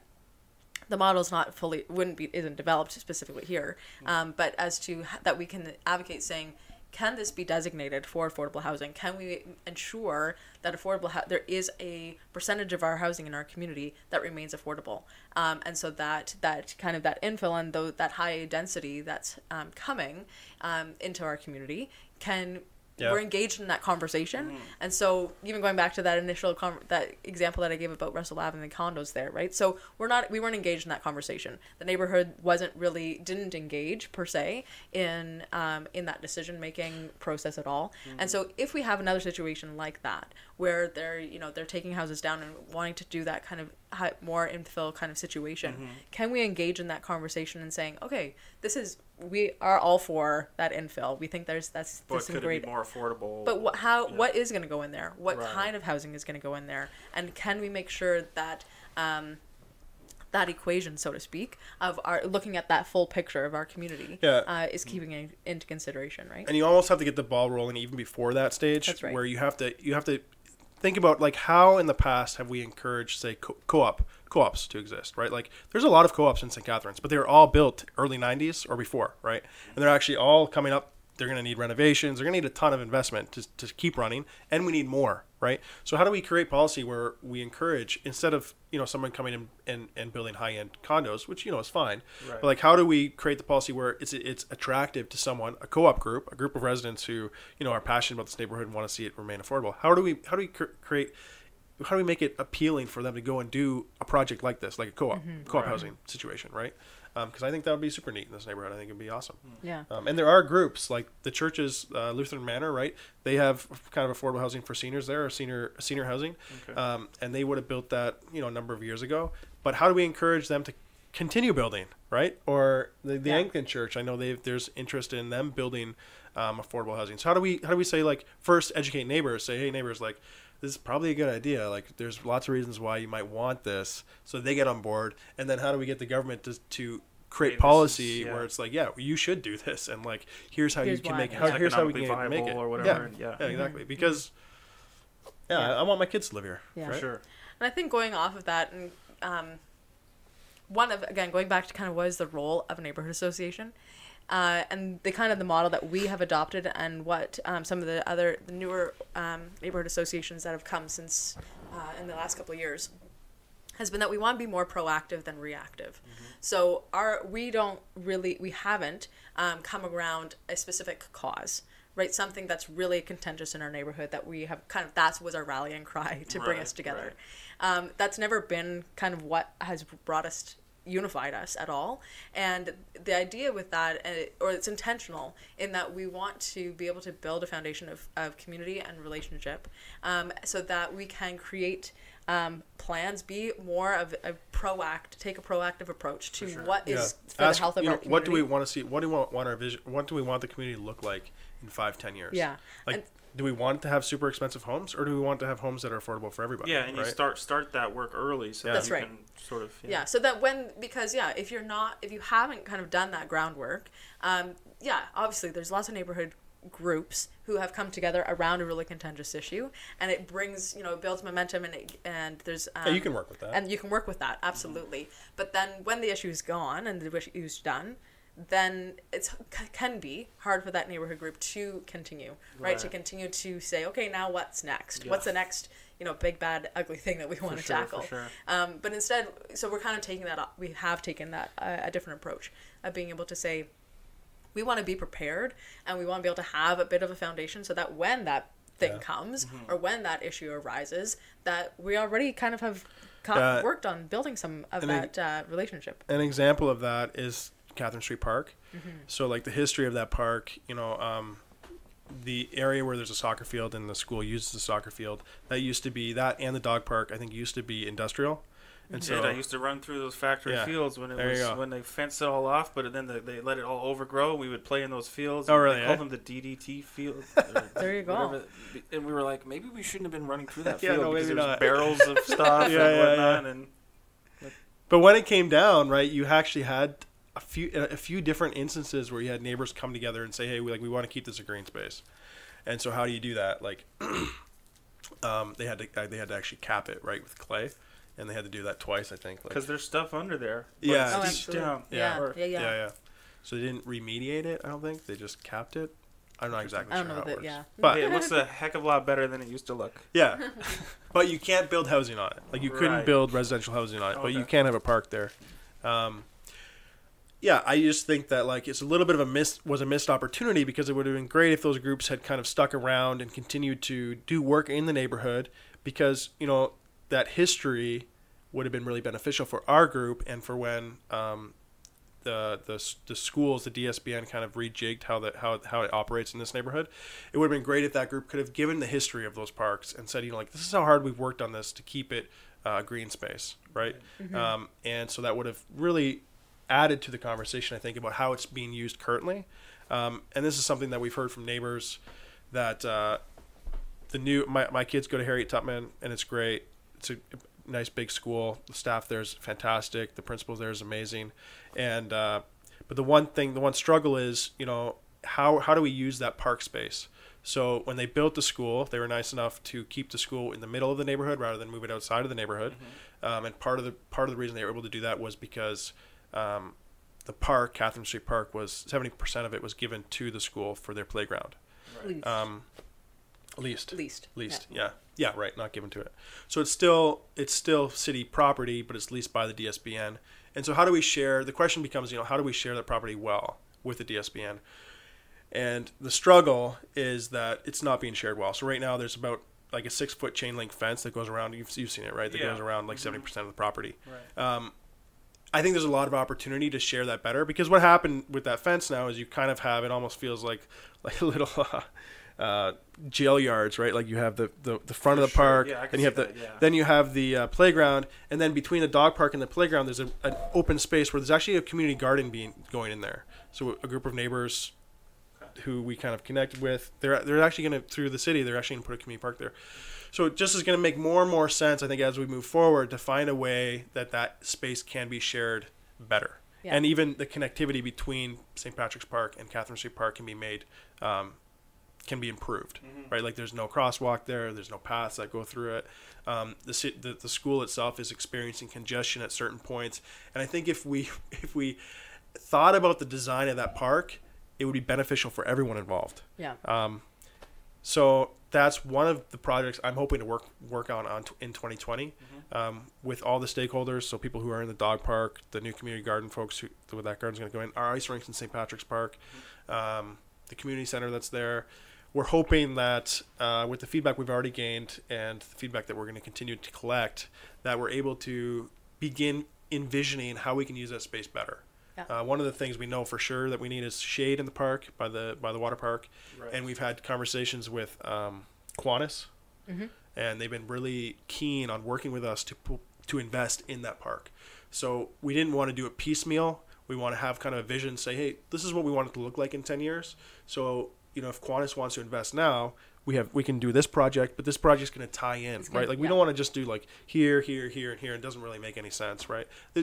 the model's not fully wouldn't be isn't developed specifically here, um, but as to that we can advocate saying. Can this be designated for affordable housing? Can we ensure that affordable there is a percentage of our housing in our community that remains affordable, um, and so that that kind of that infill and though that high density that's um, coming um, into our community can Yeah. we're engaged in that conversation, and so even going back to that initial con- that example that I gave about Russell Ave and the condos there, right? So we're not we weren't engaged in that conversation. The neighborhood wasn't really didn't engage per se in um, in that decision making process at all. And so if we have another situation like that where they're you know they're taking houses down and wanting to do that kind of more infill kind of situation, Mm-hmm. can we engage in that conversation and saying, okay, this is we are all for that infill. We think there's that's But this could is it great. be more affordable? But what, how Yeah. what is going to go in there? What Right. kind of housing is going to go in there? And can we make sure that um, that equation, so to speak, of our looking at that full picture of our community Yeah. uh, is keeping it into consideration, right? and you almost have to get the ball rolling even before that stage That's right. where you have to you have to think about like how in the past have we encouraged say co- co-op co-ops to exist right? Like there's a lot of co-ops in st catharines but they were all built early 90s or before right? And they're actually all coming up they're going to need renovations they're going to need a ton of investment to, to keep running and we need more right so how do we create policy where we encourage instead of you know someone coming in and, and building high-end condos which you know is fine Right. but like how do we create the policy where it's it's attractive to someone a co-op group a group of residents who you know are passionate about this neighborhood and want to see it remain affordable how do we how do we cr- create how do we make it appealing for them to go and do a project like this like a co-op mm-hmm. co-op Right. housing situation right because i think that would be super neat in this neighborhood i think it'd be awesome yeah. um, and there are groups like the church's uh, Lutheran Manor, right? They have kind of affordable housing for seniors there, or senior senior housing, Okay. um, and they would have built that you know a number of years ago. But how do we encourage them to continue building, right? Or the, the Yeah. Anglican Church, I know they there's interest in them building um, affordable housing. So how do we how do we say like first educate neighbors? Say hey neighbors, like this is probably a good idea. Like there's lots of reasons why you might want this, so they get on board. And then how do we get the government to to create Hey, this is- policy yeah. where it's like, yeah, you should do this, and like, here's how Here's you can why. make It's how, here's how we can economically make it viable or whatever, yeah. yeah, exactly. Because yeah, Yeah. I, I want my kids to live here. Yeah. For right? sure. And I think going off of that, and um, one of again going back to kind of what is the role of a neighborhood association, uh, and the kind of the model that we have adopted, and what um, some of the other the newer um, neighborhood associations that have come since uh, in the last couple of years has been that we want to be more proactive than reactive. So our we don't really we haven't um, come around a specific cause, right? Something that's really contentious in our neighborhood that we have kind of that was our rallying cry to bring us together. Um, that's never been kind of what has brought us unified us at all. And the idea with that uh, or it's intentional in that we want to be able to build a foundation of, of community and relationship um, so that we can create um, plans be more of a proact take a proactive approach to what is for Ask, the health of you our community what do we want to see? What do we want, want our vision? What do we want the community to look like in five, ten years? Yeah. Like, And- do we want to have super expensive homes, or do we want to have homes that are affordable for everybody? Yeah, and you start start that work early, so Yeah. that That's you right. can sort of yeah so that when because yeah if you're not if you haven't kind of done that groundwork um, yeah obviously there's lots of neighborhood groups who have come together around a really contentious issue and it brings you know it builds momentum and it, and there's um, Yeah, you can work with that. and you can work with that absolutely but then when the issue is gone and the issue's done then it's c- can be hard for that neighborhood group to continue right, to continue to say okay now what's next Yeah. what's the next you know big bad ugly thing that we want to sure, tackle. sure. Um, but instead, so we're kind of taking that. up- We have taken that uh, a different approach of being able to say we want to be prepared and we want to be able to have a bit of a foundation so that when that thing Yeah. comes Mm-hmm. or when that issue arises that we already kind of have co- Uh, worked on building some of and I- that uh, relationship an example of that is Catherine Street Park. Mm-hmm. So like the history of that park, you know, um, the area where there's a soccer field and the school uses the soccer field, that used to be that and the dog park. I think used to be industrial, and Did so I used to run through those factory Yeah. fields when it There was when they fenced it all off, but then they, they let it all overgrow. We would play in those fields. Oh, really, They eh? called them the DDT fields. There you go. whatever. And we were like, maybe we shouldn't have been running through that Yeah, field no, because maybe there was not. barrels of stuff Yeah, and yeah, whatnot. yeah. And But when it came down, right, you actually had a few a few different instances where you had neighbors come together and say, "Hey, we like we want to keep this a green space." And so, how do you do that? Like, um, they had to uh, they had to actually cap it right with clay, and they had to do that twice, I think. Like, because there's stuff under there. Yeah. it's Oh, deep down. Yeah, Or- yeah, yeah. yeah, yeah. So they didn't remediate it. I don't think they just capped it. I'm not exactly I don't sure know how it that works. yeah But Hey, it looks a heck of a lot better than it used to look. yeah, but you can't build housing on it. Like you couldn't build residential housing on it, but you can have a park there. Um, yeah, I just think that like it's a little bit of a miss was a missed opportunity because it would have been great if those groups had kind of stuck around and continued to do work in the neighborhood because you know that history would have been really beneficial for our group and for when um, the, the the schools, the DSBN kind of rejigged how that how how it operates in this neighborhood. It would have been great if that group could have given the history of those parks and said, you know, like this is how hard we've worked on this to keep it uh, green space, right? Um, and so that would have really added to the conversation, I think, about how it's being used currently. Um, and this is something that we've heard from neighbors that uh, the new my, my kids go to Harriet Tubman and it's great. It's a nice big school. The staff there is fantastic. The principal there is amazing. And uh, but the one thing, the one struggle is, you know, how how do we use that park space? So when they built the school, they were nice enough to keep the school in the middle of the neighborhood rather than move it outside of the neighborhood. Um, and part of the part of the reason they were able to do that was because um, the park, Catherine Street Park, was seventy percent of it was given to the school for their playground. least Um, least, least leased, yeah. yeah, right, not given to it. So it's still it's still city property, but it's leased by the DSBN. And so how do we share? The question becomes, you know, how do we share that property well with the DSBN? And the struggle is that it's not being shared well. So right now there's about like a six foot chain link fence that goes around. You've, you've seen it, right? That Yeah. goes around like 70 percent of the property. Right. Um, I think there's a lot of opportunity to share that better because what happened with that fence now is you kind of have it almost feels like like a little uh, jail yards, right? Like you have the, the, the front of the sure. park, Yeah, I can and you have see the yeah. then you have the uh, playground, and then between the dog park and the playground, there's a, an open space where there's actually a community garden being going in there. So a group of neighbors who we kind of connected with, they're they're actually going to through the city, they're actually going to put a community park there. So it just is going to make more and more sense, I think, as we move forward to find a way that that space can be shared better. Yeah. And even the connectivity between St. Patrick's Park and Catherine Street Park can be made, um, can be improved, right? Like there's no crosswalk there, there's no paths that go through it. Um, the, the the school itself is experiencing congestion at certain points, and I think if we if we thought about the design of that park, it would be beneficial for everyone involved. yeah Um, so that's one of the projects I'm hoping to work work on, on t- in 2020 um, with all the stakeholders. So people who are in the dog park, the new community garden folks who where that garden's going to go in, our ice rinks in St. Patrick's Park, um, the community center that's there. We're hoping that uh, with the feedback we've already gained and the feedback that we're going to continue to collect, that we're able to begin envisioning how we can use that space better. Yeah. Uh, one of the things we know for sure that we need is shade in the park by the by the water park, Right. and we've had conversations with um, Kiwanis, and they've been really keen on working with us to to invest in that park. So we didn't want to do it piecemeal. We want to have kind of a vision, say, hey, this is what we want it to look like in ten years. So you know, if Kiwanis wants to invest now, we have we can do this project, but this project's going to tie in, gonna- right? Like we don't want to just do like here, here, here, and here. It doesn't really make any sense, right? The,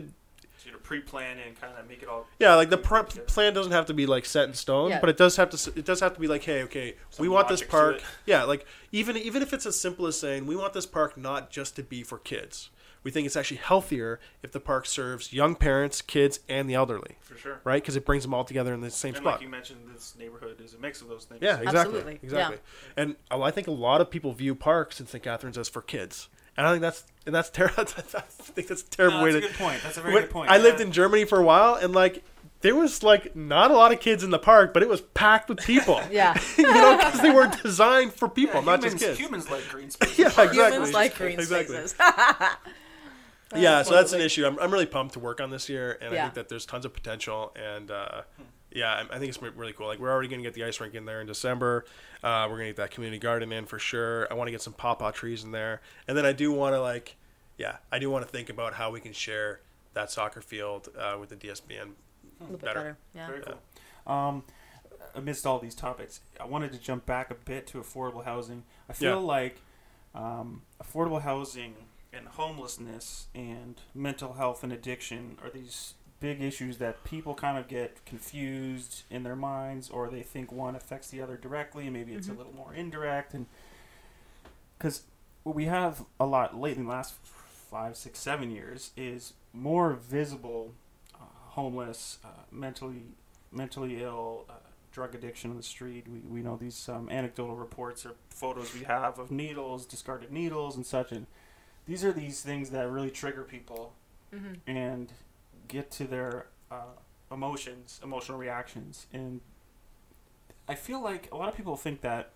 So you know, pre-plan and kind of make it all. yeah, like the pr- plan doesn't have to be like set in stone, Yeah. but it does have to. It does have to be like, hey, okay, we want this park. Yeah, like even even if it's as simple as saying we want this park not just to be for kids, we think it's actually healthier if the park serves young parents, kids, and the elderly, For sure. right? Because it brings them all together in the same And spot. like you mentioned, this neighborhood is a mix of those things. Yeah, exactly. Absolutely, Exactly. And uh, I think a lot of people view parks in St. Catharines as for kids. And I think that's and that's terrible. I think that's a terrible No, way that's to. a good point. That's a very When- good point. I lived in Germany for a while, and like there was like not a lot of kids in the park, but it was packed with people. Yeah. you know, because they were designed for people, Yeah, not humans, just kids. Humans like green spaces. Yeah, exactly. Humans like green Exactly. spaces. Yeah, so that's an issue. I'm, I'm really pumped to work on this year, and I think that there's tons of potential. And uh, yeah, I, I think it's really cool. Like we're already going to get the ice rink in there in December. Uh, we're going to get that community garden in for sure. I want to get some pawpaw trees in there, and then I do want to like, yeah, I do want to think about how we can share that soccer field uh, with the DSBN A little bit better. better. Yeah. Very cool. Um, amidst all these topics, I wanted to jump back a bit to affordable housing. I feel Yeah. like um, affordable housing and homelessness and mental health and addiction are these big issues that people kind of get confused in their minds, or they think one affects the other directly, and maybe it's a little more indirect. And because what we have a lot lately in the last five, six, seven years is more visible uh, homeless, uh, mentally mentally ill, uh, drug addiction on the street. We, we know these um, anecdotal reports or photos we have of needles, discarded needles, and such. And these are these things that really trigger people Mm-hmm. and get to their uh, emotions, emotional reactions. And I feel like a lot of people think that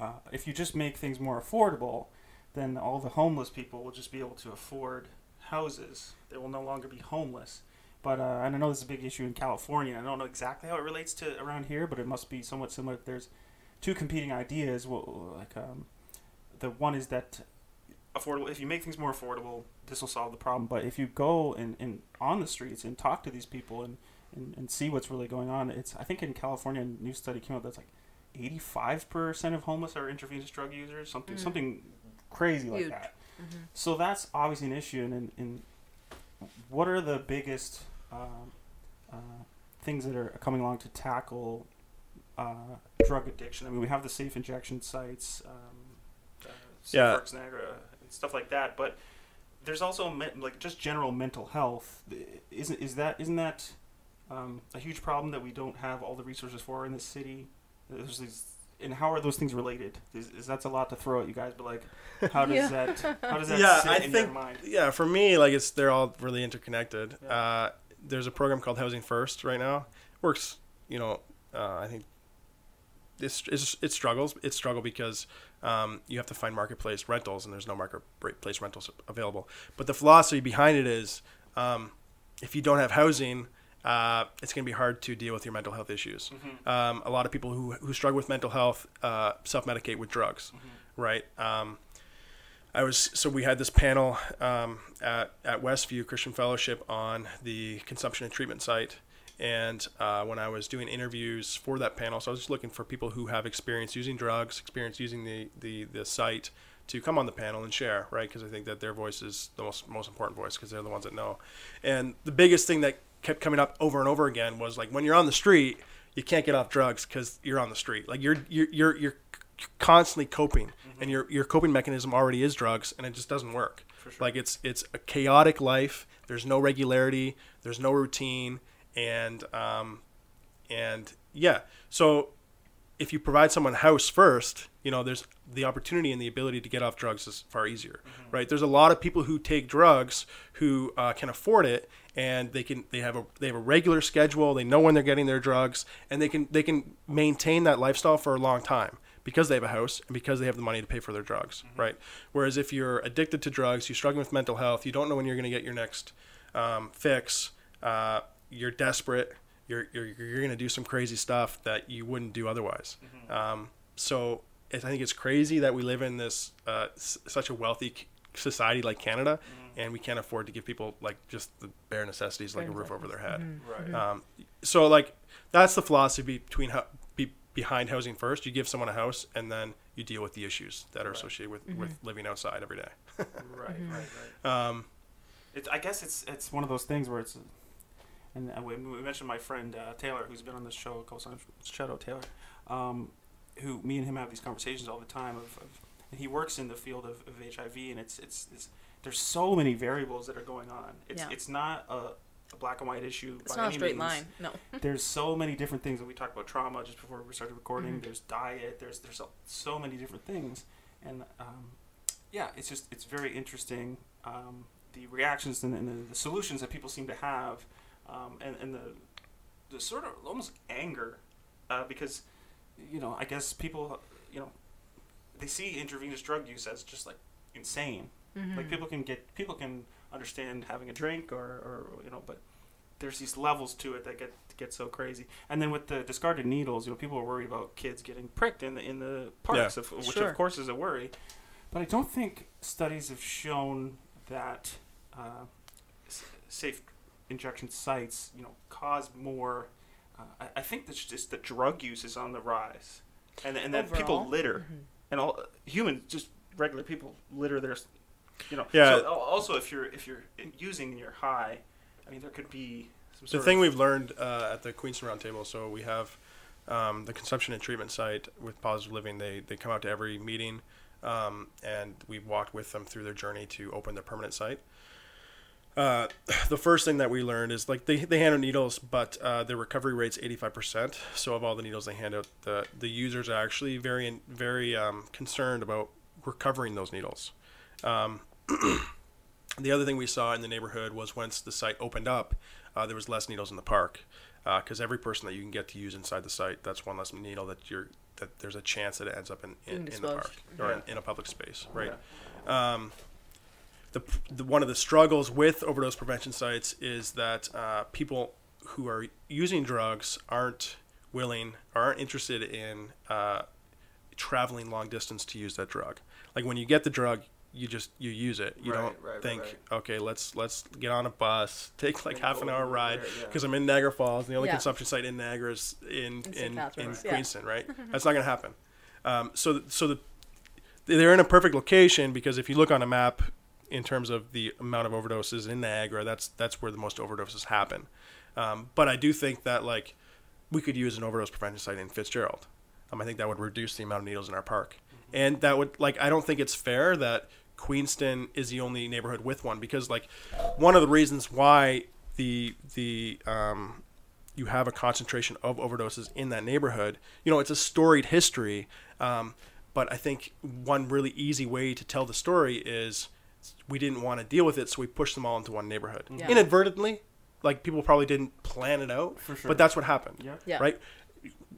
uh, if you just make things more affordable, then all the homeless people will just be able to afford houses. They will no longer be homeless. But uh, and I know this is a big issue in California. I don't know exactly how it relates to around here, but it must be somewhat similar. There's two competing ideas. Well, like um, the one is that affordable. If you make things more affordable, this will solve the problem. But if you go and, and on the streets and talk to these people and, and, and see what's really going on, it's I think in California, a new study came out that's like eighty five percent of homeless are intravenous drug users. Something something crazy like that Huge. that. So that's obviously an issue. And, and, and what are the biggest um, uh, things that are coming along to tackle uh, drug addiction? I mean, we have the safe injection sites, um, uh, Safe Yeah. Works Niagara, and stuff like that. But there's also me- like just general mental health. Isn't is that isn't that um, a huge problem that we don't have all the resources for in this city? There's these, and how are those things related? Is, is that's a lot to throw at you guys? But like, how does Yeah. that how does that yeah, sit I in think your mind? yeah, for me, like it's they're all really interconnected. Yeah. Uh, there's a program called Housing First right now. Works, you know, uh, I think it's, it's it struggles. It struggle because um, you have to find marketplace rentals, and there's no marketplace rentals available. But the philosophy behind it is, um, if you don't have housing, uh, it's going to be hard to deal with your mental health issues. Um, a lot of people who who struggle with mental health uh, self medicate with drugs, right? Um, I was so we had this panel um, at at Westview Christian Fellowship on the consumption and treatment site, and uh, when I was doing interviews for that panel, so I was just looking for people who have experience using drugs, experience using the the, the site to come on the panel and share, right? Because I think that their voice is the most most important voice because they're the ones that know. And the biggest thing that kept coming up over and over again was like when you're on the street, you can't get off drugs because you're on the street. Like you're you're you're, you're constantly coping, and your your coping mechanism already is drugs, and it just doesn't work. Like it's it's a chaotic life. There's no regularity. There's no routine, and um, and yeah. So if you provide someone house first, you know, there's the opportunity and the ability to get off drugs is far easier, right? There's a lot of people who take drugs who uh, can afford it, and they can they have a they have a regular schedule. They know when they're getting their drugs, and they can they can maintain that lifestyle for a long time because they have a house and because they have the money to pay for their drugs, right? Whereas if you're addicted to drugs, you're struggling with mental health, you don't know when you're going to get your next um, fix, uh, you're desperate, you're, you're, you're going to do some crazy stuff that you wouldn't do otherwise. Um, so it, I think it's crazy that we live in this uh, s- such a wealthy c- society like Canada, and we can't afford to give people like just the bare necessities like a roof over their head. Right. Um, so like that's the philosophy between how, be, behind housing first. You give someone a house, and then you deal with the issues that are associated with, with living outside every day. Right, right, right. Um, It's, I guess it's it's one of those things where it's, and uh, we, mentioned my friend uh, Taylor, who's been on this show a couple times. Shout out Taylor, um, who me and him have these conversations all the time. Of, of and he works in the field of, of HIV, and it's it's, it's there's so many variables that are going on. It's Yeah. it's not a, a black and white issue. It's by not a any straight means. line. No. There's so many different things that we talked about trauma just before we started recording. Mm-hmm. There's diet. There's there's so- so many different things, and um, yeah, it's just it's very interesting. Um, the reactions and, and the, the solutions that people seem to have, um, and and the the sort of almost anger, uh, because you know I guess people you know they see intravenous drug use as just like insane. Mm-hmm. Like people can get people can understand having a drink or, or you know, but there's these levels to it that get get so crazy. And then with the discarded needles, you know, people are worried about kids getting pricked in the in the parks, Yeah. of, which Sure. of course is a worry. But I don't think studies have shown that uh, s- safe injection sites, you know, cause more. Uh, I, I think that's just that drug use is on the rise, and and that people Overall? litter, and all humans, just regular people litter their, you know. Yeah. So also, if you're if you're using and you're high, I mean, there could be some The thing of, we've learned uh, at the Queenston Roundtable, so we have um, the consumption and treatment site with Positive Living. They they come out to every meeting, um, and we've walked with them through their journey to open their permanent site. Uh, the first thing that we learned is like they, they hand out needles, but uh, their recovery rate's eighty five percent. So of all the needles they hand out, the the users are actually very very um, concerned about recovering those needles. Um, the other thing we saw in the neighborhood was once the site opened up, uh, there was less needles in the park because every person that you can get to use inside the site, that's one less needle that you're that there's a chance that it ends up in, in, Being in the park disposed. or in, in a public space, right? Yeah. Um, the, the one of the struggles with overdose prevention sites is that uh, people who are using drugs aren't willing aren't interested in uh, traveling long distance to use that drug. Like when you get the drug, you just you use it. You Right, don't right, right, think, right. okay, let's let's get on a bus, take like And half an hour ride there, yeah. because I'm in Niagara Falls. And the only Yeah. consumption site in Niagara is in St. in, in, Catharines, yeah. Queenston, right? That's not going to happen. Um, so so the they're in a perfect location because if you look on a map in terms of the amount of overdoses in Niagara, that's that's where the most overdoses happen. Um, but I do think that like we could use an overdose prevention site in Fitzgerald. Um, I think that would reduce the amount of needles in our park, and that would like I don't think it's fair that Queenston is the only neighborhood with one because like one of the reasons why the the um, you have a concentration of overdoses in that neighborhood. You know, it's a storied history, um, but I think one really easy way to tell the story is we didn't want to deal with it, so we pushed them all into one neighborhood Yeah. inadvertently. Like people probably didn't plan it out, For sure. but that's what happened. Yeah. Yeah. Right.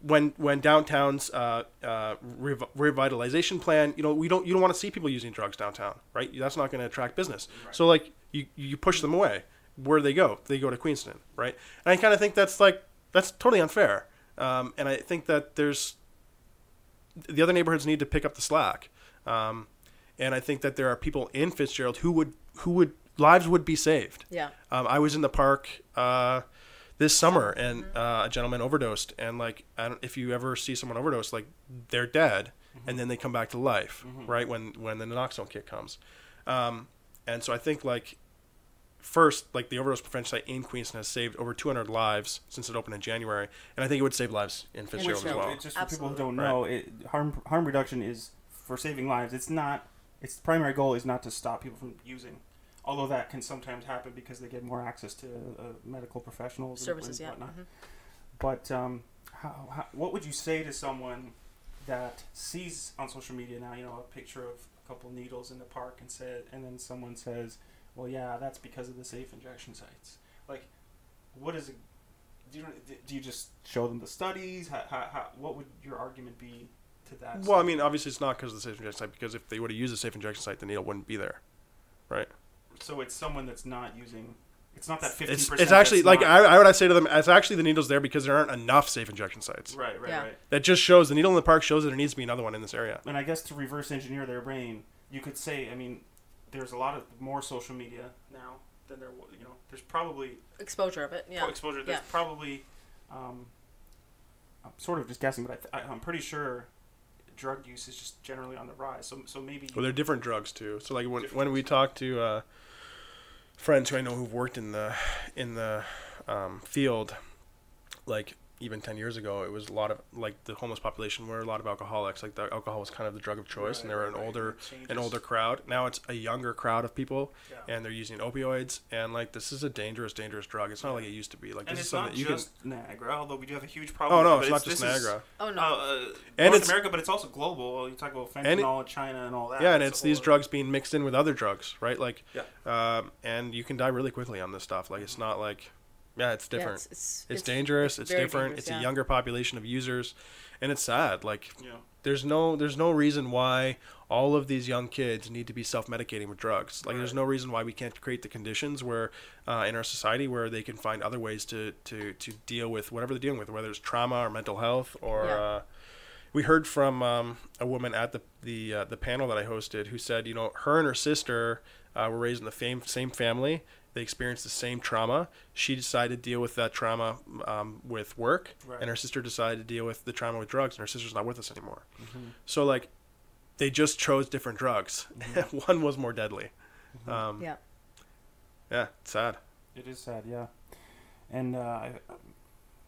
When when downtown's uh, uh, rev- revitalization plan, you know, we don't you don't want to see people using drugs downtown, right? That's not going to attract business. So like you you push them away. Where do they go? They go to Queenston, right? And I kind of think that's like that's totally unfair. Um, and I think that there's the other neighborhoods need to pick up the slack. Um, and I think that there are people in Fitzgerald who would who would lives would be saved. Yeah. Um, I was in the park uh, this summer, and uh, a gentleman overdosed. And like, I don't, if you ever see someone overdose, like they're dead, and then they come back to life, right? When when the naloxone kick comes, um, and so I think like first, like the overdose prevention site in Queenston has saved over 200 lives since it opened in January, and I think it would save lives in Fitzgerald as well. It's just for people who don't know, it, harm harm reduction is for saving lives. It's not. Its primary goal is not to stop people from using, although that can sometimes happen because they get more access to uh, medical professionals and- Services. and Yeah. whatnot. Mhm. But um, how, how, what would you say to someone that sees on social media now, you know, a picture of a couple needles in the park and said, and then someone says, "Well, yeah, that's because of the safe injection sites." Like, what is it? Do you, do you just show them the studies? How, how, how, what would your argument be to that? Well, I mean, obviously it's not because of the safe injection site, because if they would have used the safe injection site, the needle wouldn't be there, right? so it's someone that's not using. It's not that fifteen It's, percent. it's actually like I, I would say to them, it's actually the needles there because there aren't enough safe injection sites. right, right, Yeah. right. That just shows the needle in the park shows that there needs to be another one in this area. and I guess to reverse engineer their brain, you could say, I mean, there's a lot of more social media now than there, wa- you know, there's probably Exposure of it. Yeah. exposure. There's Yeah. probably, um, I'm sort of just guessing, but I th- I'm pretty sure drug use is just generally on the rise. So, so maybe Well, they're different drugs too. So like when, when we talk to uh, friends who I know who've worked in the in the um, field, like even 10 years ago it was a lot of like the homeless population were a lot of alcoholics like the alcohol was kind of the drug of choice and they were an right, right. older an older crowd now it's a younger crowd of people Yeah. and they're using opioids and like this is a dangerous dangerous drug it's not like it used to be like And this it's is not something you just can Niagara, although we do have a huge problem. oh no with it, it's not just this is, Oh no. uh, And North it's- America, but it's also global. You talk about And it- China, and all that. yeah and a it's these other- drugs being mixed in with other drugs right like Yeah. um, and you can die really quickly on this stuff like it's not like yeah it's Yeah, different it's, it's, dangerous it's very different dangerous, it's yeah. a younger population of users and it's sad like Yeah. there's no there's no reason why all of these young kids need to be self-medicating with drugs like there's no reason why we can't create the conditions where uh, in our society where they can find other ways to, to to deal with whatever they're dealing with whether it's trauma or mental health or Yeah. uh, we heard from um, a woman at the the uh, the panel that I hosted who said you know her and her sister uh, were raised in the same same family they experienced the same trauma she decided to deal with that trauma um, with work Right. and her sister decided to deal with the trauma with drugs and her sister's not with us anymore Mm-hmm. so like, they just chose different drugs. One was more deadly. Um, Yeah. yeah, it's sad. It is sad, yeah. And uh, I,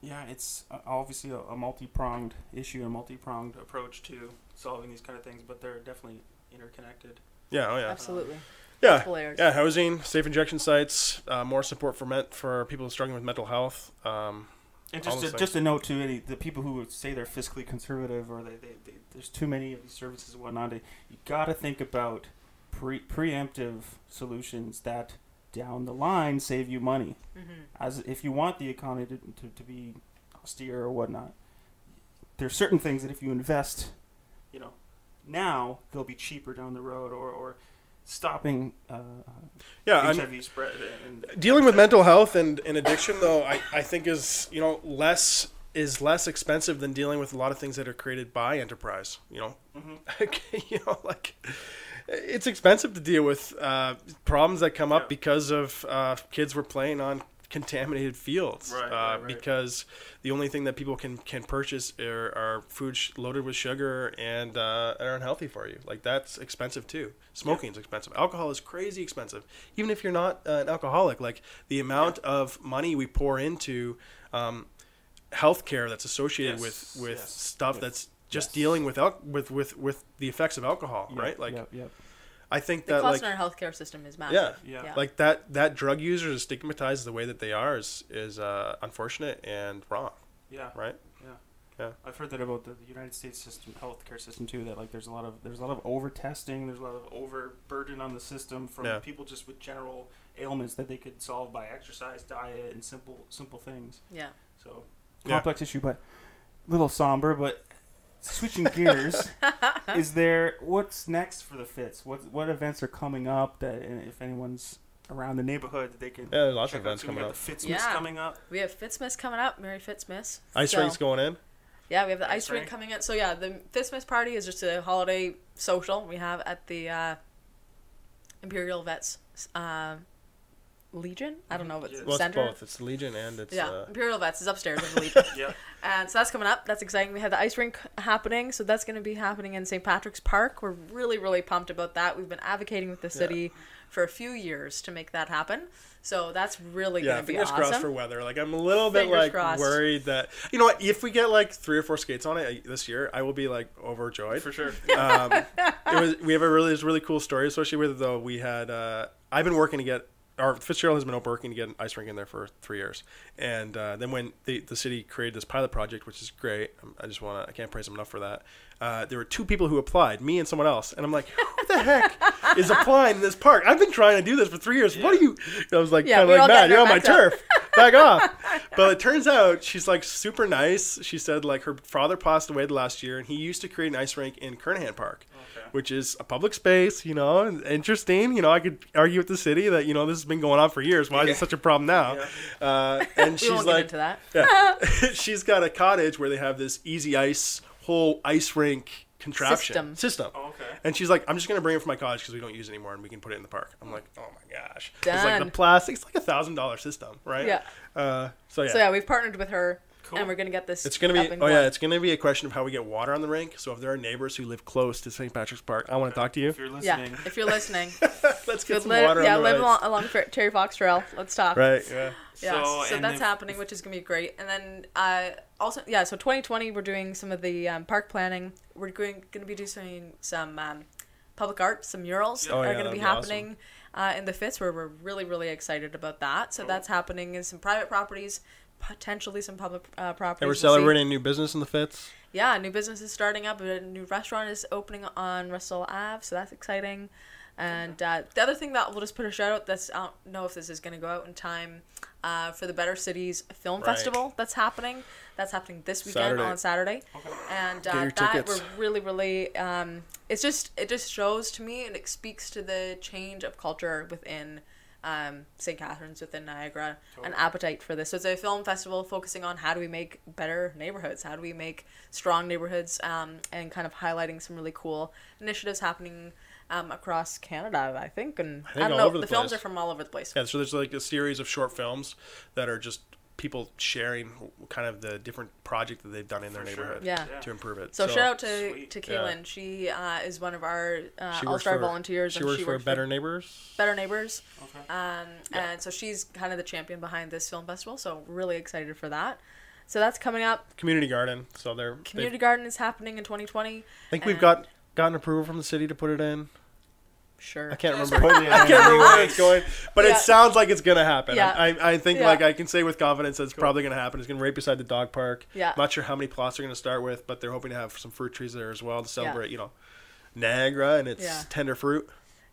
yeah, it's uh, obviously a, a multi-pronged issue, a multi-pronged approach to solving these kind of things, but they're definitely interconnected. Yeah, oh yeah, Absolutely. Yeah, Multiple layers. yeah. Housing, safe injection sites, uh, more support for men- for people struggling with mental health. Um, And just a, just a note to any the people who say they're fiscally conservative or they, they, they there's too many of these services and whatnot. They, you got to think about pre preemptive solutions that down the line save you money. Mm-hmm. As if you want the economy to, to, to be austere or whatnot, there's certain things that if you invest, you know, now they'll be cheaper down the road or or stopping uh, yeah, I'm- HIV spread and dealing with mental health and, and addiction though I, I think is you know less is less expensive than dealing with a lot of things that are created by enterprise you know you know like it's expensive to deal with uh, problems that come up Yeah. because of uh, kids were playing on contaminated fields Right, uh, right, right. because the only thing that people can can purchase are, are food sh- loaded with sugar and uh, are unhealthy for you like that's expensive too smoking is expensive alcohol is crazy expensive even if you're not uh, an alcoholic like the amount of money we pour into um, healthcare that's associated Yes, with with yes. stuff With- that's just yes. dealing with al- with with with the effects of alcohol Yep, right like yep, yep. I think The that cost like in our healthcare system is massive. yeah, Yeah. like that that drug users are stigmatized the way that they are is is uh, unfortunate and wrong yeah right Yeah. Yeah. I've heard that about the, the United States system, healthcare system too. That like there's a lot of there's a lot of over testing. There's a lot of overburden on the system from Yeah. people just with general ailments that they could solve by exercise, diet, and simple simple things. Yeah. So Yeah. complex issue, but little somber. But switching gears, is there what's next for the Fitz? What what events are coming up that if anyone's around the neighborhood that they can Yeah, there's lots check of events out coming We up. got the Fitzmas Yeah. coming up. We have Fitzmas coming up. Merry Fitzmas. ice So- rinks going in Yeah, we have the Ice ice rink rink. coming in. So yeah, the Fitzmas party is just a holiday social we have at the uh, Imperial Vets uh, Legion. I don't know if it's Yeah. well it's center. both it's Legion and it's Yeah, uh, Imperial Vets is upstairs of the Legion. Yeah. And so that's coming up. That's exciting. We have the ice rink happening. So that's going to be happening in St. Patrick's Park. We're really, really pumped about that. We've been advocating with the city for a few years to make that happen. So that's really yeah going to be fingers crossed for weather like i'm a little bit Fingers like crossed. worried that you know what if we get like three or four skates on it I, this year i will be like overjoyed For sure. um, it was we have a really there's really cool story associated with it though. We had uh, I've been working to get our Fitzgerald has been working to get an ice rink in there for three years, and uh, then when the the city created this pilot project, which is great, um, I just want to I can't praise them enough for that. Uh, there were two people who applied, me and someone else, and I'm like, who the heck is applying in this park? I've been trying to do this for three years. What are you? I was like, Yeah, kind of like, man, you're on my up." turf. Back off. But it turns out she's like super nice. She said like her father passed away the last year, and he used to create an ice rink in Kernahan Park Okay. Which is a public space, you know, interesting. You know, I could argue with the city that you know this has been going on for years. Why is it such a problem now? Uh, and she's like, get into that. yeah, she's got a cottage where they have this easy ice whole ice rink contraption System. system. Oh, okay. And she's like, I'm just gonna bring it from my cottage because we don't use it anymore, and we can put it in the park. I'm like, oh my gosh, it's like the Done. plastic. It's like a thousand dollar system, right? Yeah. Uh, so yeah. So yeah, we've partnered with her Cool. and we're gonna get this. It's gonna be. up and Oh yeah, it's gonna be a question of how we get water on the rink. So if there are neighbors who live close to St. Patrick's Park, I want to talk to you. If you're yeah. listening, If you're listening, Let's get some li- water yeah, on the live rice. along, along Terry Fox Trail. Let's talk. Right. Yeah. Yeah, so, So, that's if- happening, which is gonna be great. And then uh, also, yeah, so 2020, we're doing some of the um, park planning. We're going gonna be doing some um, public art, some murals Oh, are yeah, gonna that'd be be awesome. happening uh, in the Fitz, where we're really really excited about that. So that's happening in some private properties, potentially some public uh, properties. And we're We'll see. celebrating a new business in the Fitz. Yeah, new business is starting up. A new restaurant is opening on Russell Ave, so that's exciting. And uh, the other thing that we'll just put a shout out. That's I don't know if this is going to go out in time uh, for the Better Cities Film Right. Festival that's happening. That's happening this weekend Saturday. on Saturday, and uh, your that tickets. we're really, really. Um, it's just it just shows to me, and it speaks to the change of culture within um, St. Catharines within Niagara, an appetite for this. So it's a film festival focusing on how do we make better neighborhoods, how do we make strong neighborhoods, um, and kind of highlighting some really cool initiatives happening um, across Canada, I think. And I, think don't all know, the, the films are from all over the place. Yeah. So there's like a series of short films that are just people sharing kind of the different project that they've done in their For sure. neighborhood Yeah. to improve it. So, shout out to, Sweet. to Yeah. Kaylin. She uh, is one of our uh, She All Star for- volunteers. She and works she for works Better Neighbors. Better Neighbors. Okay. Um, And so she's kind of the champion behind this film festival. So really excited for that. So that's coming up. Community Garden. So they're. Community they've- Garden is happening in 2020. I think we've and- got gotten approval from the city to put it in. Sure. I can't remember. put it I can't remember where it's going, but Yeah. it sounds like it's gonna happen. Yeah. I, I think Yeah. like I can say with confidence that it's probably gonna happen. It's gonna be right beside the dog park. Yeah. I'm not sure how many plots they're gonna start with, but they're hoping to have some fruit trees there as well to celebrate. You know, Niagara and its Yeah. tender fruit.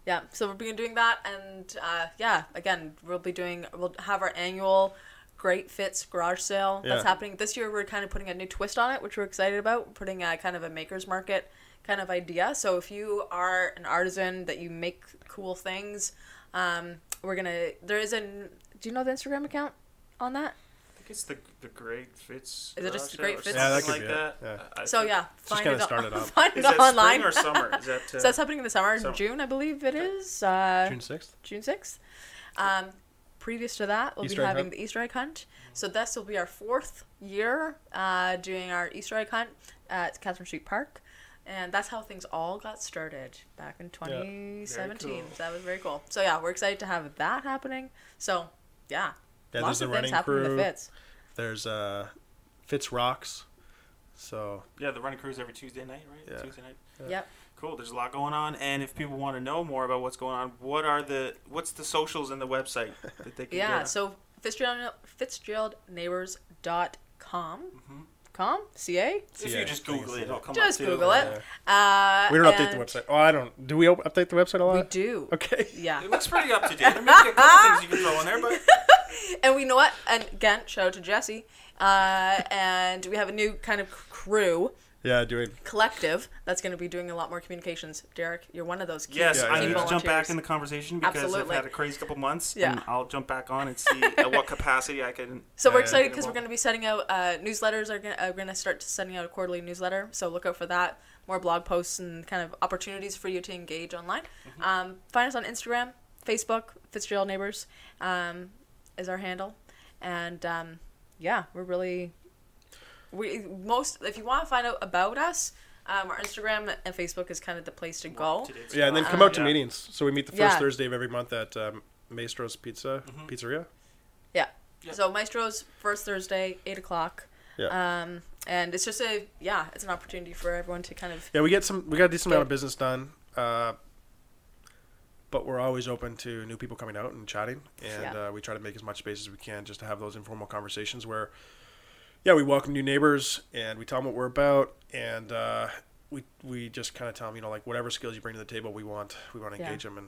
Yeah, so we'll be doing that, and uh, yeah, again, we'll be doing. We'll have our annual Great Fitz garage sale that's happening this year. We're kind of putting a new twist on it, which we're excited about. We're putting a kind of a makers market kind of idea. So if you are an artisan that you make cool things, um, we're gonna. There is an. Do you know the Instagram account on that? I think it's the the Great Fitz. Is it just Garage Great Fitz? Yeah, that something could like be that. it, I- I So think- yeah, find kinda it, on, started up. find Is it that online. spring or summer? Is that? Uh, so that's happening in the summer, Summer. June, I believe it is. Uh, June sixth. June 6th. Um, previous to that, we'll Easter be having hunt. the Easter egg hunt. So this will be our fourth year uh, doing our Easter egg hunt at Catherine Street Park. And that's how things all got started back in 2017. cool. So that was very cool. So yeah, we're excited to have that happening. So yeah, Yeah, lots there's the of things running happening in crew. the Fitz. There's uh, Fitz Rocks. So Yeah, the running cruise every Tuesday night, right? Yeah. Tuesday night. Yep. Cool. There's a lot going on, and if people want to know more about what's going on, what are the what's the socials and the website that they can Yeah, get? so Fitzgerald, fitzgeraldneighbors.com. Mm-hmm. Com? CA? if you just Google it, it'll come Just up too. Google it. Uh, we don't update the and website. Oh, I don't. Do we op- update the website a lot? We do. Okay. Yeah. It looks pretty up to date. There may be a couple things you can throw on there, but And we know what? And again, shout out to Jesse. Uh, and we have a new kind of crew, Yeah, doing. collective, that's going to be doing a lot more communications. Derek, you're one of those key, yes, Yeah, I yeah, need yeah. to jump back in the conversation because Absolutely. I've had a crazy couple months, Yeah. and I'll jump back on and see at what capacity I can. So we're Yeah, excited because we're going to be setting out uh, newsletters. Are going are going to start sending out a quarterly newsletter. So look out for that. More blog posts and kind of opportunities for you to engage online. Mm-hmm. Um, find us on Instagram, Facebook. Fitzgerald Neighbors um, is our handle, and um, yeah, we're really we most if you want to find out about us. Um, our Instagram and Facebook is kind of the place to go. Yeah, and then come out to Yeah. meetings. So we meet the first Yeah. Thursday of every month at um, Maestro's Pizza Pizzeria. Yeah. Yeah. So Maestro's first Thursday, eight o'clock. Yeah. Um, and it's just a yeah, it's an opportunity for everyone to kind of Yeah, we get some. We got a decent amount of business done. Uh, but we're always open to new people coming out and chatting, and Yeah. uh, we try to make as much space as we can just to have those informal conversations where, yeah, we welcome new neighbors and we tell them what we're about, and uh, we we just kind of tell them, you know, like whatever skills you bring to the table, we want we want to Yeah. engage them, and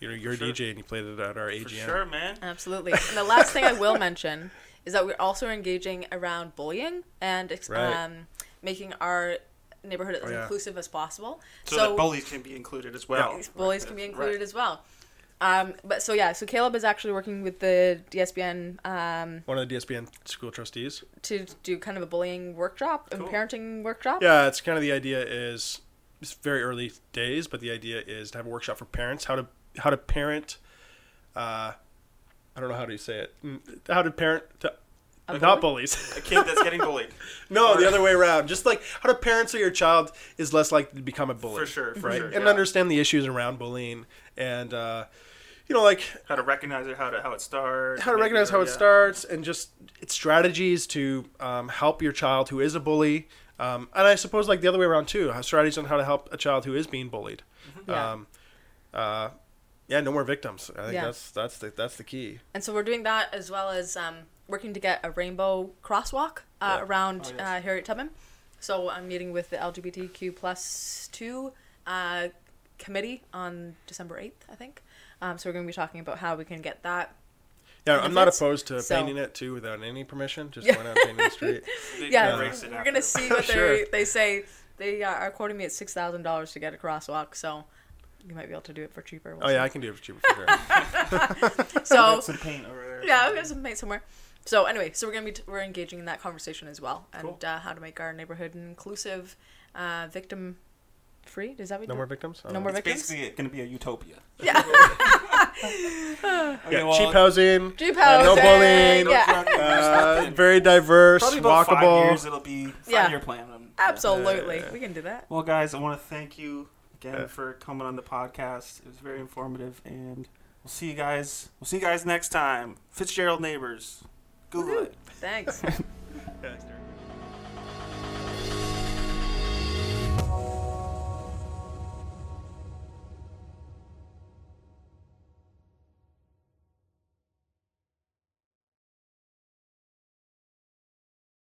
you know, you're sure. DJ and you played it at our AGM. For sure, man. absolutely. And the last thing I will mention is that we're also engaging around bullying and ex- Right. um, making our neighborhood as Oh, yeah. inclusive as possible. So, that bullies can be included as well. bullies can be included Right. as well. Um, but so yeah, so Caleb is actually working with the DSBN um, One of the DSBN school trustees. to do kind of a bullying workshop, Cool. a parenting workshop. Yeah, it's kind of the idea is it's very early days, but the idea is to have a workshop for parents how to how to parent. Uh, I don't know how to say it. Mm, How to parent to A Not bullies. A kid that's getting bullied. no, the other way around. Just like how to parent so your child is less likely to become a bully. For sure, for right? sure, and yeah. understand the issues around bullying and, uh, you know, like How to recognize it, how to how it starts. how to make recognize how it yeah. starts and just its strategies to um, help your child who is a bully. Um, and I suppose like the other way around too, how strategies on how to help a child who is being bullied. Yeah. Um, uh, yeah, no more victims. I think Yeah. that's that's the that's the key. And so we're doing that as well as um, working to get a rainbow crosswalk uh, Yeah. around Oh, yes. uh, Harriet Tubman. So I'm meeting with the LGBTQ plus two uh, committee on December 8th, I think. Um, so we're going to be talking about how we can get that. Yeah, I'm not opposed to So- painting it too without any permission. Just Yeah. going out and painting the street. They Yeah, can it we're going to see what Sure. they, they say. They uh, are quoting me at $6,000 to get a crosswalk, so you might be able to do it for cheaper. We'll Oh yeah. I can do it for cheaper for sure. So Get some paint over there. Yeah, we got some mate somewhere. So anyway, so we're gonna be t- we're engaging in that conversation as well, and Cool. uh, how to make our neighborhood inclusive, uh, victim free. Does that mean No more victims. No more It's victims. basically going to be a utopia. Yeah, Okay, Yeah, well, cheap housing. cheap uh, no bullying. Yeah, Uh, very diverse, Probably about five walkable. years. It'll be five Yeah. year plan. Um, absolutely. Uh, we can do that. Well, guys, I want to thank you again Yeah. for coming on the podcast. It was very informative, and we'll see you guys. We'll see you guys next time. Fitzgerald Neighbors. Google Woohoo. it. Thanks. Yeah, thanks, Derek.